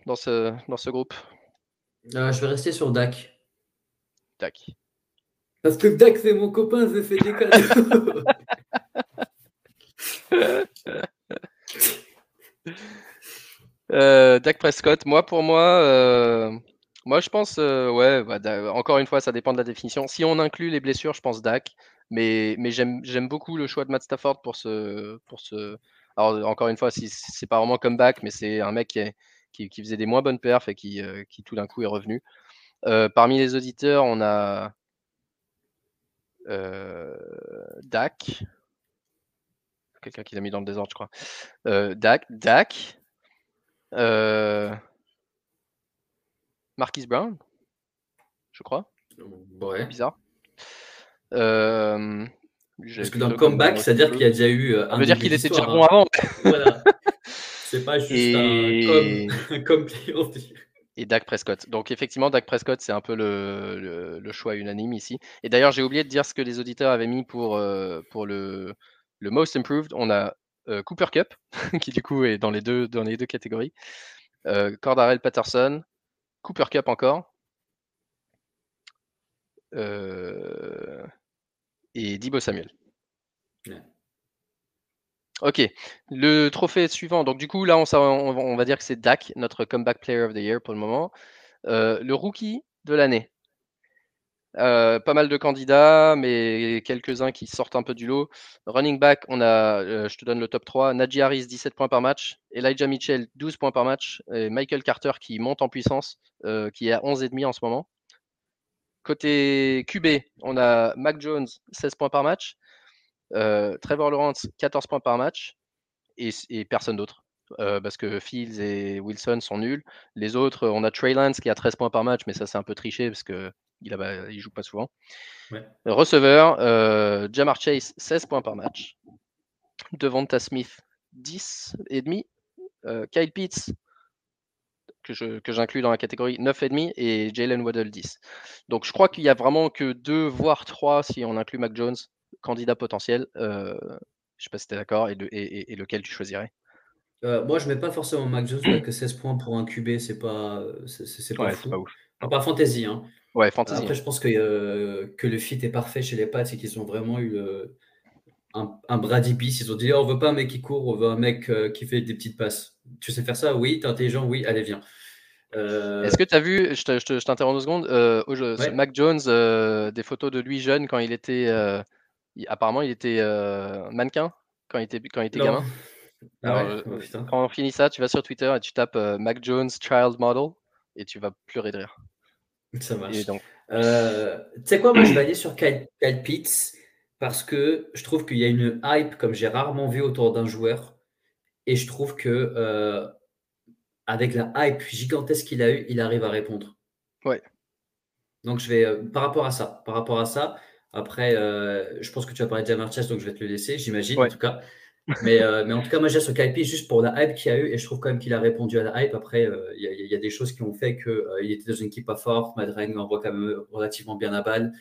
dans ce, dans ce groupe? Euh, je vais rester sur Dak. Tac. Parce que Dak, c'est mon copain, je fais des cadeaux. *laughs* Euh, Dak Prescott, moi pour moi, euh, moi je pense, euh, ouais, bah, encore une fois, ça dépend de la définition. Si on inclut les blessures, je pense Dak, mais, mais j'aime j'aime beaucoup le choix de Matt Stafford pour ce, pour ce. Alors encore une fois, si c'est pas vraiment comeback, mais c'est un mec qui, est- qui, qui faisait des moins bonnes perfs et qui, euh, qui tout d'un coup est revenu. Euh, parmi les auditeurs, on a euh, Dak, quelqu'un qui l'a mis dans le désordre, je crois. Euh, Dak, Dak. Euh, Marquise Brown, je crois. ouais. Bizarre. Euh, Parce que dans le comeback, c'est-à-dire qu'il y a déjà eu euh, Ça un veut dire qu'il était déjà bon hein. avant. *laughs* Voilà. *laughs* C'est pas juste Et- un *laughs* comme, un comme. Et Dak Prescott. Donc effectivement, Dak Prescott, c'est un peu le, le- le choix unanime ici. Et d'ailleurs, j'ai oublié de dire ce que les auditeurs avaient mis pour, euh, pour le, le Most Improved. On a euh, Cooper Cup, qui du coup est dans les deux, dans les deux catégories. Euh, Cordarrelle Patterson, Cooper Cup encore. Euh, et Dibo Samuel. Ouais. Ok, le trophée suivant. Donc du coup, là, on, va- on va dire que c'est Dak, notre comeback player of the year pour le moment. Euh, le rookie de l'année. Euh, pas mal de candidats, mais quelques-uns qui sortent un peu du lot. Running back, on a, euh, je te donne le top 3, Najee Harris, 17 points par match, Elijah Mitchell, 12 points par match, et Michael Carter qui monte en puissance, euh, qui est à 11,5 en ce moment. Côté QB, on a Mac Jones, 16 points par match, euh, Trevor Lawrence, 14 points par match, et, et personne d'autre. Euh, parce que Fields et Wilson sont nuls. Les autres, on a Trey Lance qui a 13 points par match, mais ça c'est un peu triché parce que il, a, il joue pas souvent. Ouais. Receveur, euh, Jamar Chase, 16 points par match. Devonta Smith, 10 et demi. Kyle Pitts, que, je, que j'inclus dans la catégorie 9,5 et Jalen Waddle 10. Donc je crois qu'il y a vraiment que deux, voire trois, si on inclut Mac Jones, candidat potentiel. Euh, je sais pas si tu es d'accord, et, et, et, et, lequel tu choisirais? Euh, Moi, je mets pas forcément Mac Jones que 16 points pour un QB, c'est pas, c'est, pas ouais, fou. Pas, ouf. Ah, pas fantasy. Hein. Ouais, fantasy. Après, je pense que, euh, que le fit est parfait chez les Pats et qu'ils ont vraiment eu euh, un, un Brady Beast. Ils ont dit oh, on veut pas un mec qui court, on veut un mec euh, qui fait des petites passes. Tu sais faire ça? Oui, tu es intelligent? Oui, allez, viens. Euh... Est-ce que tu as vu, je, te, je, te, je t'interromps deux secondes, euh, au jeu, ouais. Mac Jones, euh, des photos de lui jeune quand il était. Il, apparemment, il était mannequin quand il était, quand il était non. gamin? Alors, ouais. oh, quand on finit ça, tu vas sur Twitter et tu tapes Mac Jones Child Model et tu vas pleurer de rire. Ça marche. Donc... Tu sais quoi, moi je vais aller sur Kyle, Kyle Pitts parce que je trouve qu'il y a une hype comme j'ai rarement vu autour d'un joueur et je trouve que euh, avec la hype gigantesque qu'il a eu, il arrive à répondre. Ouais. Donc je vais euh, par rapport à ça, par rapport à ça. Après, euh, je pense que tu vas parler de Jamar Chase, donc je vais te le laisser, j'imagine ouais. en tout cas. Mais, mais en tout cas, moi j'ai Kyle Pitts juste pour la hype qu'il a eu et je trouve quand même qu'il a répondu à la hype. Après, il y, y, a des choses qui ont fait qu'il était dans une équipe pas forte. Madren envoie quand même relativement bien la balle.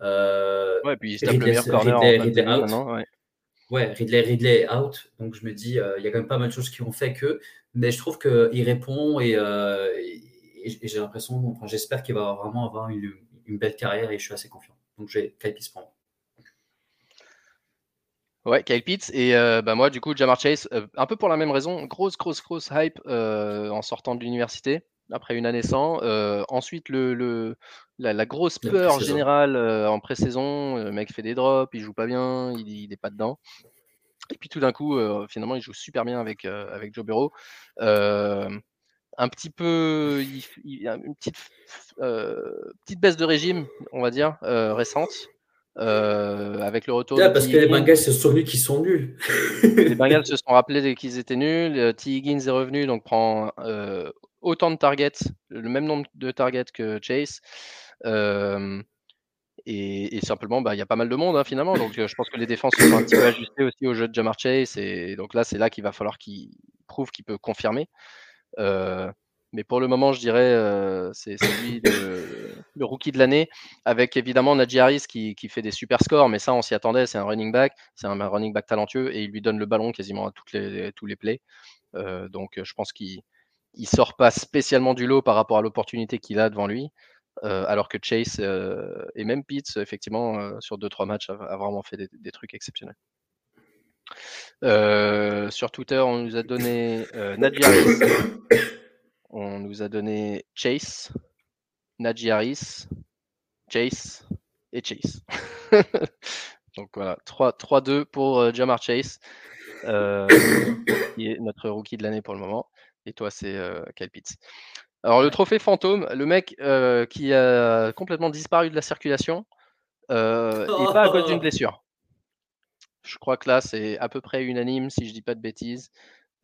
Euh, ouais, puis il se tape Ridley, le meilleur corner Ridley, en Ridley out. Non, ouais. ouais. Ridley, out. Donc je me dis, euh, il y a quand même pas mal de choses qui ont fait que. Mais je trouve qu'il répond et, euh, et, et j'ai l'impression, enfin, j'espère qu'il va vraiment avoir une, une, belle carrière et je suis assez confiant. Donc j'ai Kyle Pitts pour moi. Ouais, Kyle Pitts et euh, bah moi du coup Jamar Chase, euh, un peu pour la même raison, grosse grosse grosse hype euh, en sortant de l'université après une année sans. Euh, ensuite le, le la, la, grosse peur générale euh, en pré-saison, le mec fait des drops, il joue pas bien, il, il est pas dedans. Et puis tout d'un coup, euh, finalement, il joue super bien avec avec Joe Burrow. un petit peu, il, il, une petite petite baisse de régime, on va dire récente. Euh, avec le retour yeah, parce que les Bengals se sont venus qui sont nuls. les Bengals se sont rappelés qu'ils étaient nuls. T. Higgins est revenu, donc prend euh, autant de targets, le même nombre de targets que Chase. Euh, et, simplement, bah, il y a pas mal de monde hein, finalement. Donc je pense que les défenses sont un petit peu ajustées aussi au jeu de Jamar Chase. Et donc là, c'est là qu'il va falloir qu'il prouve qu'il peut confirmer. Euh, mais pour le moment, je dirais, euh, c'est lui le, le, rookie de l'année, avec évidemment Najee Harris qui, qui, fait des super scores, mais ça, on s'y attendait, c'est un running back, c'est un running back talentueux, et il lui donne le ballon quasiment à toutes les, tous les plays. donc je pense qu'il ne sort pas spécialement du lot par rapport à l'opportunité qu'il a devant lui. alors que Chase et même Pitts, effectivement, sur 2-3 matchs, a, vraiment fait des, trucs exceptionnels. sur Twitter, on nous a donné Nadia on nous a donné Chase, Najee Harris, Chase et Chase. *laughs* Donc voilà, 3-2 pour euh, Jamar Chase, euh, qui est notre rookie de l'année pour le moment. Et toi, c'est euh, Pitts. Alors le trophée fantôme, le mec qui a complètement disparu de la circulation, et pas à cause d'une blessure. Je crois que là, c'est à peu près unanime, si je dis pas de bêtises,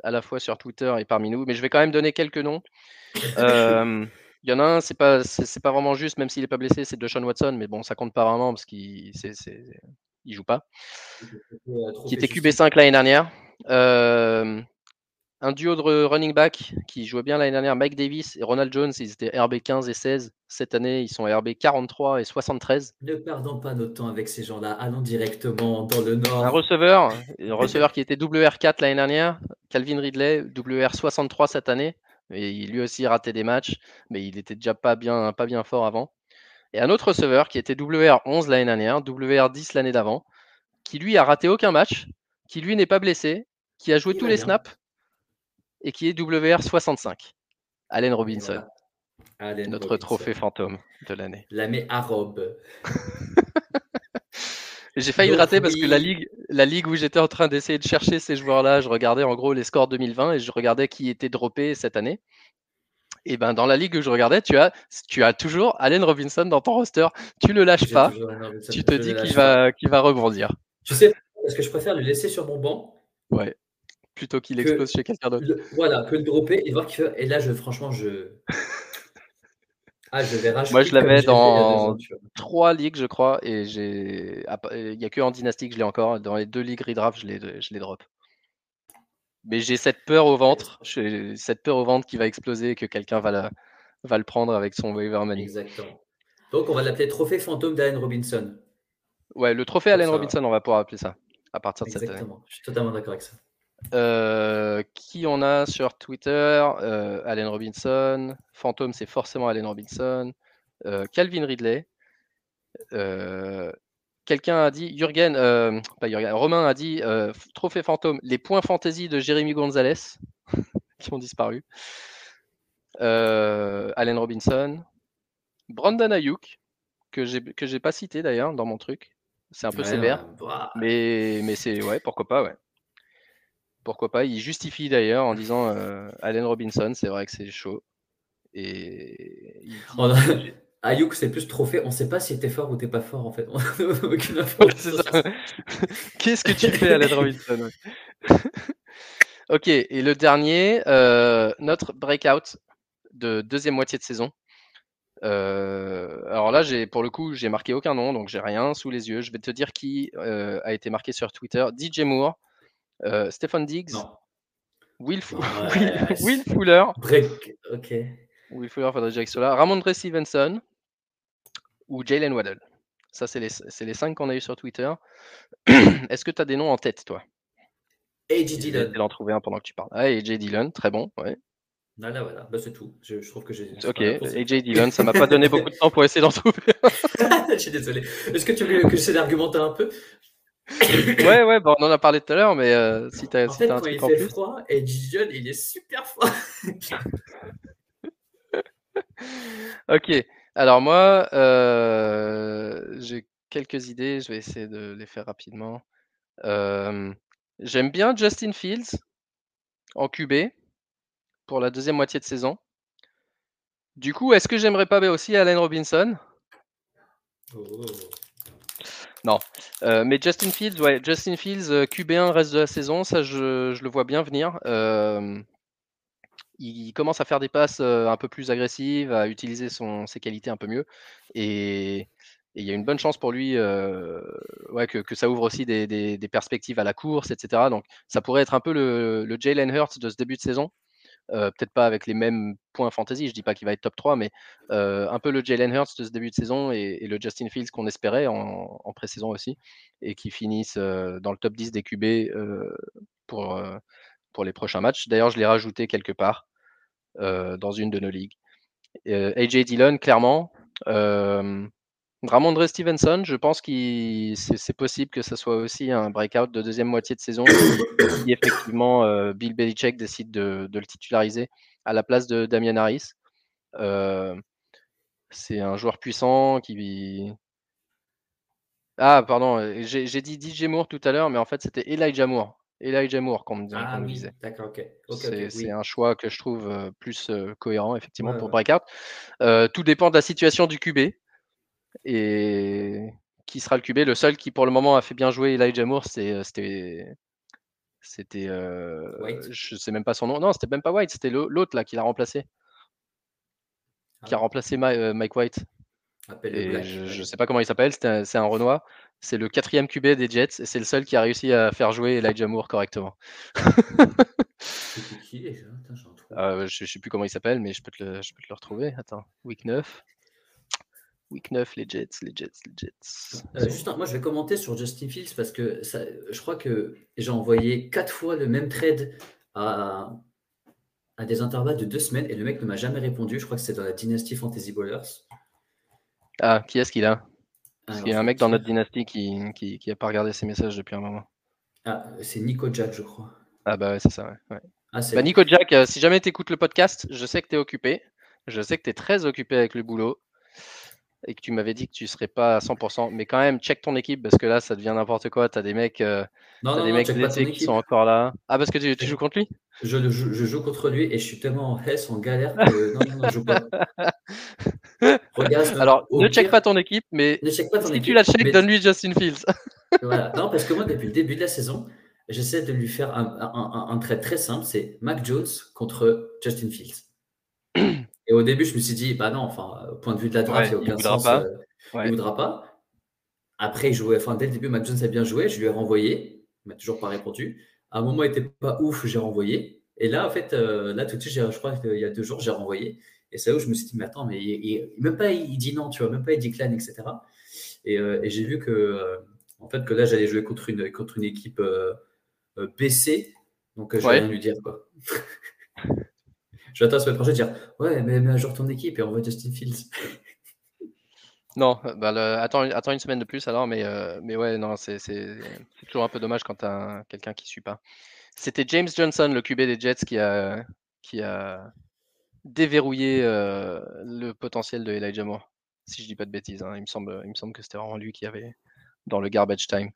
à la fois sur Twitter et parmi nous. Mais je vais quand même donner quelques noms. Il y en a un, c'est pas, c'est, pas vraiment juste, même s'il n'est pas blessé, c'est Deshaun Watson, mais bon, ça compte pas vraiment parce qu'il c'est, il joue pas. Qui était QB5 l'année dernière. Un duo de running back qui jouait bien l'année dernière, Mike Davis et Ronald Jones, ils étaient RB 15 et 16. Cette année, ils sont RB 43 et 73. Ne perdons pas notre temps avec ces gens-là. Allons directement dans le nord. Un receveur, un receveur qui était WR4 l'année dernière, Calvin Ridley, WR63 cette année. Et il lui aussi raté des matchs, mais il était déjà pas bien, pas bien fort avant. Et un autre receveur qui était WR11 l'année dernière, WR10 l'année d'avant, qui lui a raté aucun match, qui lui n'est pas blessé, qui a joué tous les snaps et qui est WR65. Allen Robinson. notre trophée fantôme de l'année. L'année arabe. *laughs* J'ai failli le rater parce que la ligue, la ligue où j'étais en train d'essayer de chercher ces joueurs-là, je regardais en gros les scores 2020 et je regardais qui était droppé cette année. Et ben dans la ligue où je regardais, tu as, tu as toujours Allen Robinson dans ton roster. Tu le lâches pas. Tu te dis qu'il va, qu'il va rebondir. Je sais parce que je préfère le laisser sur mon banc? Ouais. Plutôt qu'il explose chez quelqu'un d'autre. Voilà, que le dropper et voir fait. Et là, je, franchement, je. Ah, je Moi, je l'avais dans trois ligues, je crois, et j'ai. Il n'y a que en dynastie que je l'ai encore. Dans les deux ligues redraft, je les, je les drop. Mais j'ai cette peur au ventre, cette peur au ventre qui va exploser et que quelqu'un va, va le prendre avec son waiver money. Exactement. Donc, on va l'appeler trophée fantôme d'Allen Robinson. Ouais, le trophée Allen Robinson, on va pouvoir appeler ça à partir de cette année. Exactement, je suis totalement d'accord avec ça. Euh, qui on a sur Twitter? Euh, Allen Robinson. Fantôme, c'est forcément Allen Robinson. Euh, Calvin Ridley. Quelqu'un a dit, Jürgen, pas Jürgen, Romain a dit Trophée fantôme, les points fantasy de Jérémy Gonzalez *laughs* qui ont disparu. Allen Robinson. Brandon Ayuk, que j'ai pas cité d'ailleurs dans mon truc. C'est un peu sévère. Bah. Mais, mais c'est ouais, pourquoi pas, ouais. Pourquoi pas Il justifie d'ailleurs en disant euh, Allen Robinson, c'est vrai que c'est chaud. Et *laughs* Ayuk, c'est plus trophée. On ne sait pas si t'es fort ou t'es pas fort en fait. *laughs* *laughs* Qu'est-ce que tu fais, Allen Robinson Ok, et le dernier, euh, notre breakout de deuxième moitié de saison. Euh, alors là, j'ai pour le coup, j'ai marqué aucun nom, donc j'ai rien sous les yeux. Je vais te dire qui a été marqué sur Twitter. DJ Moore, euh, Stephen Diggs, Will, *laughs* Will, Fuller. Ok. Will Fuller, Sola, Ramondre Stevenson ou Jalen Waddell. Ça, c'est les, les, cinq qu'on a eu sur Twitter. *clears throat* Est-ce que tu as des noms en tête, toi? AJ Dillon. Je en trouver un pendant que tu parles. Ah, AJ Dillon, très bon. Ouais. Voilà, voilà. Bah, c'est tout. Je, je, trouve que j'ai. Ok, AJ Dillon, ça m'a pas donné *laughs* beaucoup de temps pour essayer d'en trouver. *laughs* je suis désolé. Est-ce que tu veux que j'essaie d'argumenter un peu? Ouais, ouais, bon, on en a parlé tout à l'heure, mais euh, si tu as, en fait, un truc il en fait plus. froid, et Dijon, il est super froid. *laughs* ok, alors moi, euh, j'ai quelques idées, je vais essayer de les faire rapidement. Euh, J'aime bien Justin Fields en QB pour la deuxième moitié de saison. Du coup, est-ce que j'aimerais pas aussi Allen Robinson? Oh. Non. Euh, mais Justin Fields, ouais, Justin Fields, euh, QB1 reste de la saison, ça je, le vois bien venir. Euh, il commence à faire des passes un peu plus agressives, à utiliser son, ses qualités un peu mieux. Et il y a une bonne chance pour lui ouais, que, ça ouvre aussi des, perspectives à la course, etc. Donc ça pourrait être un peu le, le Jalen Hurts de ce début de saison. Euh, peut-être pas avec les mêmes points fantasy, je dis pas qu'il va être top 3, mais euh, un peu le Jalen Hurts de ce début de saison et, le Justin Fields qu'on espérait en, pré-saison aussi, et qui finissent euh, dans le top 10 des QB pour, pour les prochains matchs. D'ailleurs, je l'ai rajouté quelque part dans une de nos ligues. AJ Dillon, clairement. Ramondre Stevenson, je pense que c'est possible que ce soit aussi un breakout de deuxième moitié de saison *coughs* si, effectivement Bill Belichick décide de, le titulariser à la place de Damian Harris. c'est un joueur puissant qui. Ah, pardon, j'ai dit DJ Moore tout à l'heure, mais en fait c'était Elijah Moore. Elijah Moore, qu'on me, ah, oui. disait. D'accord, ok. c'est un choix que je trouve plus cohérent, effectivement, pour breakout. tout dépend de la situation du QB. Et qui sera le QB Le seul qui pour le moment a fait bien jouer Elijah Moore, c'était. C'était. Euh, je sais même pas son nom. Non, c'était même pas White, c'était l'autre là qui l'a remplacé. Qui a ah. remplacé euh, Mike White. je, ne sais pas comment il s'appelle, c'est un, Renoir. C'est le quatrième QB des Jets et c'est le seul qui a réussi à faire jouer Elijah Moore correctement. qui *laughs* euh, je, ne sais plus comment il s'appelle, mais je peux, te le, je peux te le retrouver. Attends, week 9. Week 9, les Jets, les Jets, les Jets. Euh, juste, moi, je vais commenter sur Justin Fields parce que ça, je crois que j'ai envoyé quatre fois le même trade à, à des intervalles de deux semaines et le mec ne m'a jamais répondu. Je crois que c'est dans la Dynasty Fantasy Bowlers. Ah, qui est-ce qu'il a? Parce qu'il y a un mec dans notre dynastie qui n'a qui, qui a pas regardé ses messages depuis un moment. Ah, c'est Nico Jack, je crois. Ah, bah ouais, c'est ça, ouais. Ah, bah, Nico Jack, euh, si jamais tu écoutes le podcast, je sais que tu es occupé. Je sais que tu es très occupé avec le boulot et que tu m'avais dit que tu serais pas à 100%. Mais quand même, check ton équipe parce que là, ça devient n'importe quoi. Tu as des mecs, euh, as des mecs qui sont encore là. Ah, parce que tu, joues contre lui? je, je, joue contre lui et je suis tellement en hess, en galère que *laughs* non, non, je joue pas. Alors, ne check pas ton équipe, mais si tu la check, donne-lui Justin Fields. *laughs* voilà. Non, parce que moi, depuis le début de la saison, j'essaie de lui faire un, un, un trait très simple c'est Mac Jones contre Justin Fields. *clears throat* Et au début, je me suis dit, bah non, enfin, au point de vue de la draft, il n'y a aucun sens. Pas. Euh, il ne voudra pas. Après, il jouait, enfin, dès le début, Mac Jones a bien joué. Je lui ai renvoyé. Il m'a toujours pas répondu. À un moment, il n'était pas ouf, j'ai renvoyé. Et là, en fait, euh, là, tout de suite, je crois qu'il y a deux jours, j'ai renvoyé. Et c'est là où je me suis dit, mais attends, mais il, même pas il dit non, tu vois, même pas il dit clan, etc. Euh, et, j'ai vu que, en fait, que là, j'allais jouer contre une, contre une équipe PC. Donc, je vais rien lui dire, quoi. *laughs* Attendre la semaine prochaine dire Ouais, mais à jour ton équipe et on va Justin Fields. *laughs* Non, bah attends, attends, une semaine de plus alors, mais, euh, mais ouais, non, c'est toujours un peu dommage quand tu as quelqu'un qui ne suit pas. C'était James Johnson, le QB des Jets, qui a, qui a déverrouillé euh, le potentiel de Elijah Moore, si je dis pas de bêtises. Hein. Il, me semble, il me semble que c'était vraiment lui qui avait dans le garbage time.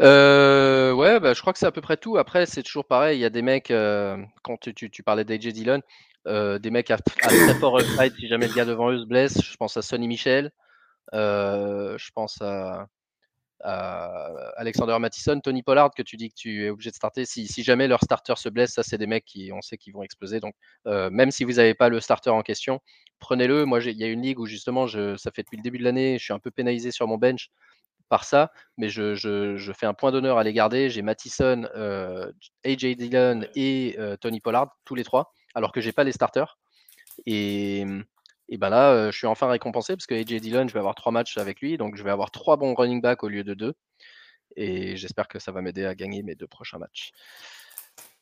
Euh, ouais, bah, je crois que c'est à peu près tout. Après, c'est toujours pareil. Il y a des mecs, euh, quand tu, tu, parlais d'AJ Dillon, euh, des mecs à, très fort upside si jamais le gars devant eux se blesse. Je pense à Sonny Michel. je pense à, Alexander Mattison, Tony Pollard, que tu dis que tu es obligé de starter. Si, jamais leur starter se blesse, ça, c'est des mecs qui, on sait qu'ils vont exploser. Donc, même si vous n'avez pas le starter en question, prenez-le. Moi, il y a une ligue où justement, ça fait depuis le début de l'année, je suis un peu pénalisé sur mon bench par ça, mais je, fais un point d'honneur à les garder. J'ai Mattison, euh, AJ Dillon et euh, Tony Pollard, tous les trois, alors que j'ai pas les starters. Et, et ben là, euh, je suis enfin récompensé parce que AJ Dillon, je vais avoir trois matchs avec lui, donc je vais avoir trois bons running backs au lieu de deux. Et j'espère que ça va m'aider à gagner mes deux prochains matchs.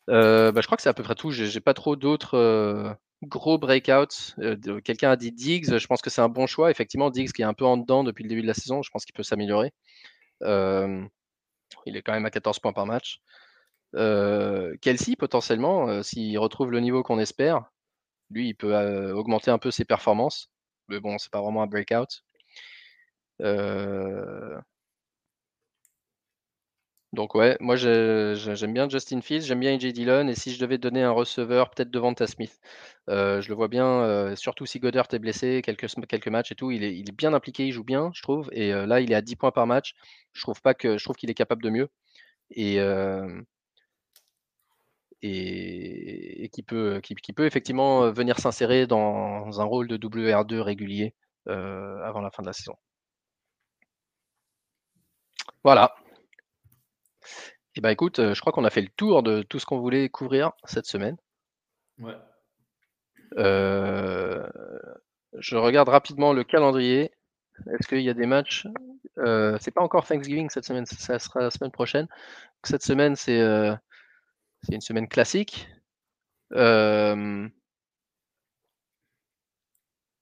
Bah, je crois que c'est à peu près tout. J'ai pas trop d'autres gros breakout. Euh, quelqu'un a dit Diggs, je pense que c'est un bon choix. Effectivement, Diggs qui est un peu en dedans depuis le début de la saison, je pense qu'il peut s'améliorer. Euh, il est quand même à 14 points par match. Euh, Kelsey, potentiellement, s'il retrouve le niveau qu'on espère, lui, il peut augmenter un peu ses performances. Mais bon, c'est pas vraiment un breakout. Donc ouais, moi j'aime bien Justin Fields, j'aime bien AJ Dillon, et si je devais donner un receveur, peut-être devant Ta Smith. Euh, je le vois bien, euh, surtout si Goddard est blessé, quelques, quelques matchs et tout, il est, il est bien impliqué, il joue bien, je trouve. Et euh, là, il est à 10 points par match. Je trouve pas que je trouve qu'il est capable de mieux. Et, et, qui, peut, qui, peut effectivement venir s'insérer dans un rôle de WR2 régulier avant la fin de la saison. Voilà. Eh ben, écoute, euh, je crois qu'on a fait le tour de tout ce qu'on voulait couvrir cette semaine. Ouais. Euh, je regarde rapidement le calendrier. Est-ce qu'il y a des matchs? Euh, C'est pas encore Thanksgiving cette semaine, ça sera la semaine prochaine. Cette semaine, c'est C'est une semaine classique. Euh,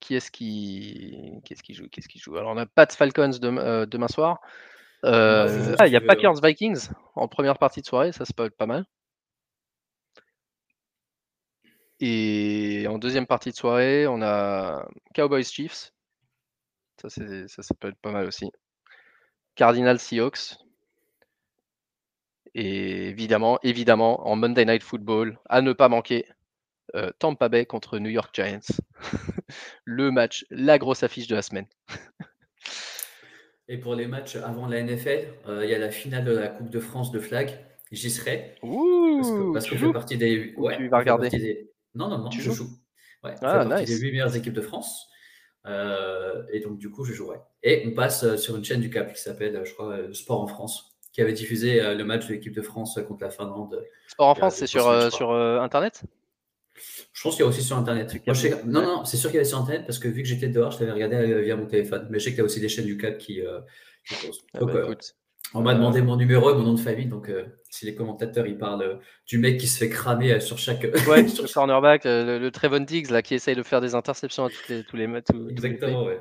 qui est-ce qui, qu'est-ce qui joue? Qu'est-ce qui joue? Alors on a Pat Falcons euh, demain soir. Euh, ah, il y a Packers Vikings en première partie de soirée, ça, ça peut être pas mal. Et en deuxième partie de soirée, on a Cowboys Chiefs. Ça, ça, ça peut être pas mal aussi. Cardinal Seahawks. Et évidemment, évidemment, en Monday Night Football, à ne pas manquer, euh, Tampa Bay contre New York Giants. *laughs* le match, la grosse affiche de la semaine. *laughs* Et pour les matchs avant la NFL, euh, il y a la finale de la Coupe de France de flag. J'y serai. Ouh, parce que, je fais partie des. Ouais, tu vas regarder. Non, non, non, tu je joue. joue. Ouais, ah, partie des 8 meilleures équipes de France. Euh, et donc, du coup, je jouerai. Et on passe sur une chaîne du Cap qui s'appelle, je crois, Sport en France, qui avait diffusé le match de l'équipe de France contre la Finlande. Sport en France, c'est sur, sur Internet? Je pense qu'il y a aussi sur Internet. Non, non, c'est sûr qu'il y avait sur Internet parce que vu que j'étais dehors, je t'avais regardé euh, via mon téléphone. Mais je sais qu'il y a aussi des chaînes du CAP qui, euh. Ah bah, euh, on m'a demandé mon numéro et mon nom de famille. Donc, si les commentateurs ils parlent du mec qui se fait cramer sur chaque. *laughs* Ouais, *laughs* sur le cornerback, le, Trevon Diggs là, qui essaye de faire des interceptions à tous les, tous les matchs. Exactement, ouais. Et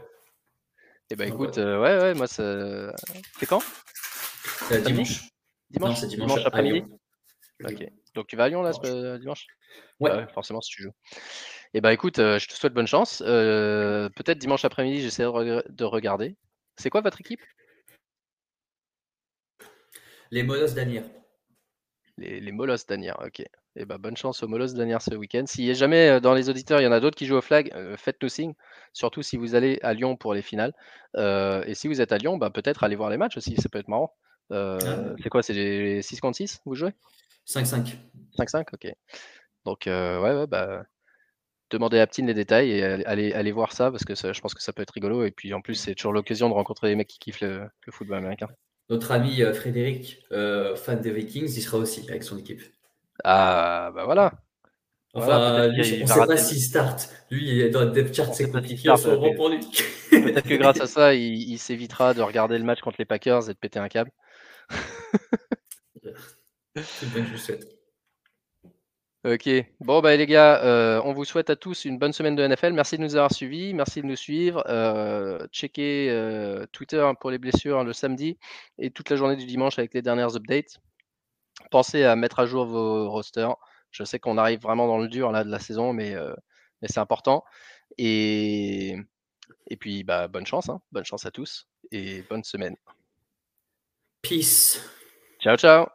eh bah écoute, ouais, ouais, moi, c'est quand? Dimanche. Dimanche, c'est dimanche, après-midi? Ok. Donc tu vas à Lyon là ce dimanche? Ouais. Bah forcément si tu joues. Et eh bah écoute, euh, je te souhaite bonne chance. Euh, peut-être dimanche après-midi, j'essaie de, regarder. C'est quoi votre équipe? Les Molos d'Anier. Les, les Molos d'Anier, ok. Et eh bah bonne chance aux Molos d'Anier ce week-end. S'il y a jamais euh, dans les auditeurs, il y en a d'autres qui jouent au flag, faites-nous signe. Surtout si vous allez à Lyon pour les finales. et si vous êtes à Lyon, bah, peut-être aller voir les matchs aussi, ça peut être marrant. Ah c'est quoi C'est les 6 contre 6 Vous jouez? 5-5. 5-5, ok. Donc, euh, ouais, ouais, bah, demandez à Ptine les détails et allez, allez voir ça parce que je pense que ça peut être rigolo. Et puis en plus, c'est toujours l'occasion de rencontrer des mecs qui kiffent le, football américain. Notre ami euh, Frédéric, euh, fan des Vikings, il sera aussi avec son équipe. Ah, bah voilà. Enfin, lui, on ne sait pas s'il start. Lui, il est dans le depth chart, c'est compliqué en pour lui. Peut-être que grâce à *laughs* ça, il, s'évitera de regarder le match contre les Packers et de péter un câble. *laughs* c'est bien, je vous souhaite. Ok. Bon, bah, les gars, euh, on vous souhaite à tous une bonne semaine de NFL. Merci de nous avoir suivis. Merci de nous suivre. Euh, checkez euh, Twitter pour les blessures le samedi et toute la journée du dimanche avec les dernières updates. Pensez à mettre à jour vos rosters. Je sais qu'on arrive vraiment dans le dur là, de la saison, mais, mais c'est important. Et, et puis, bah, bonne chance. Hein. Bonne chance à tous et bonne semaine. Peace. Ciao, ciao.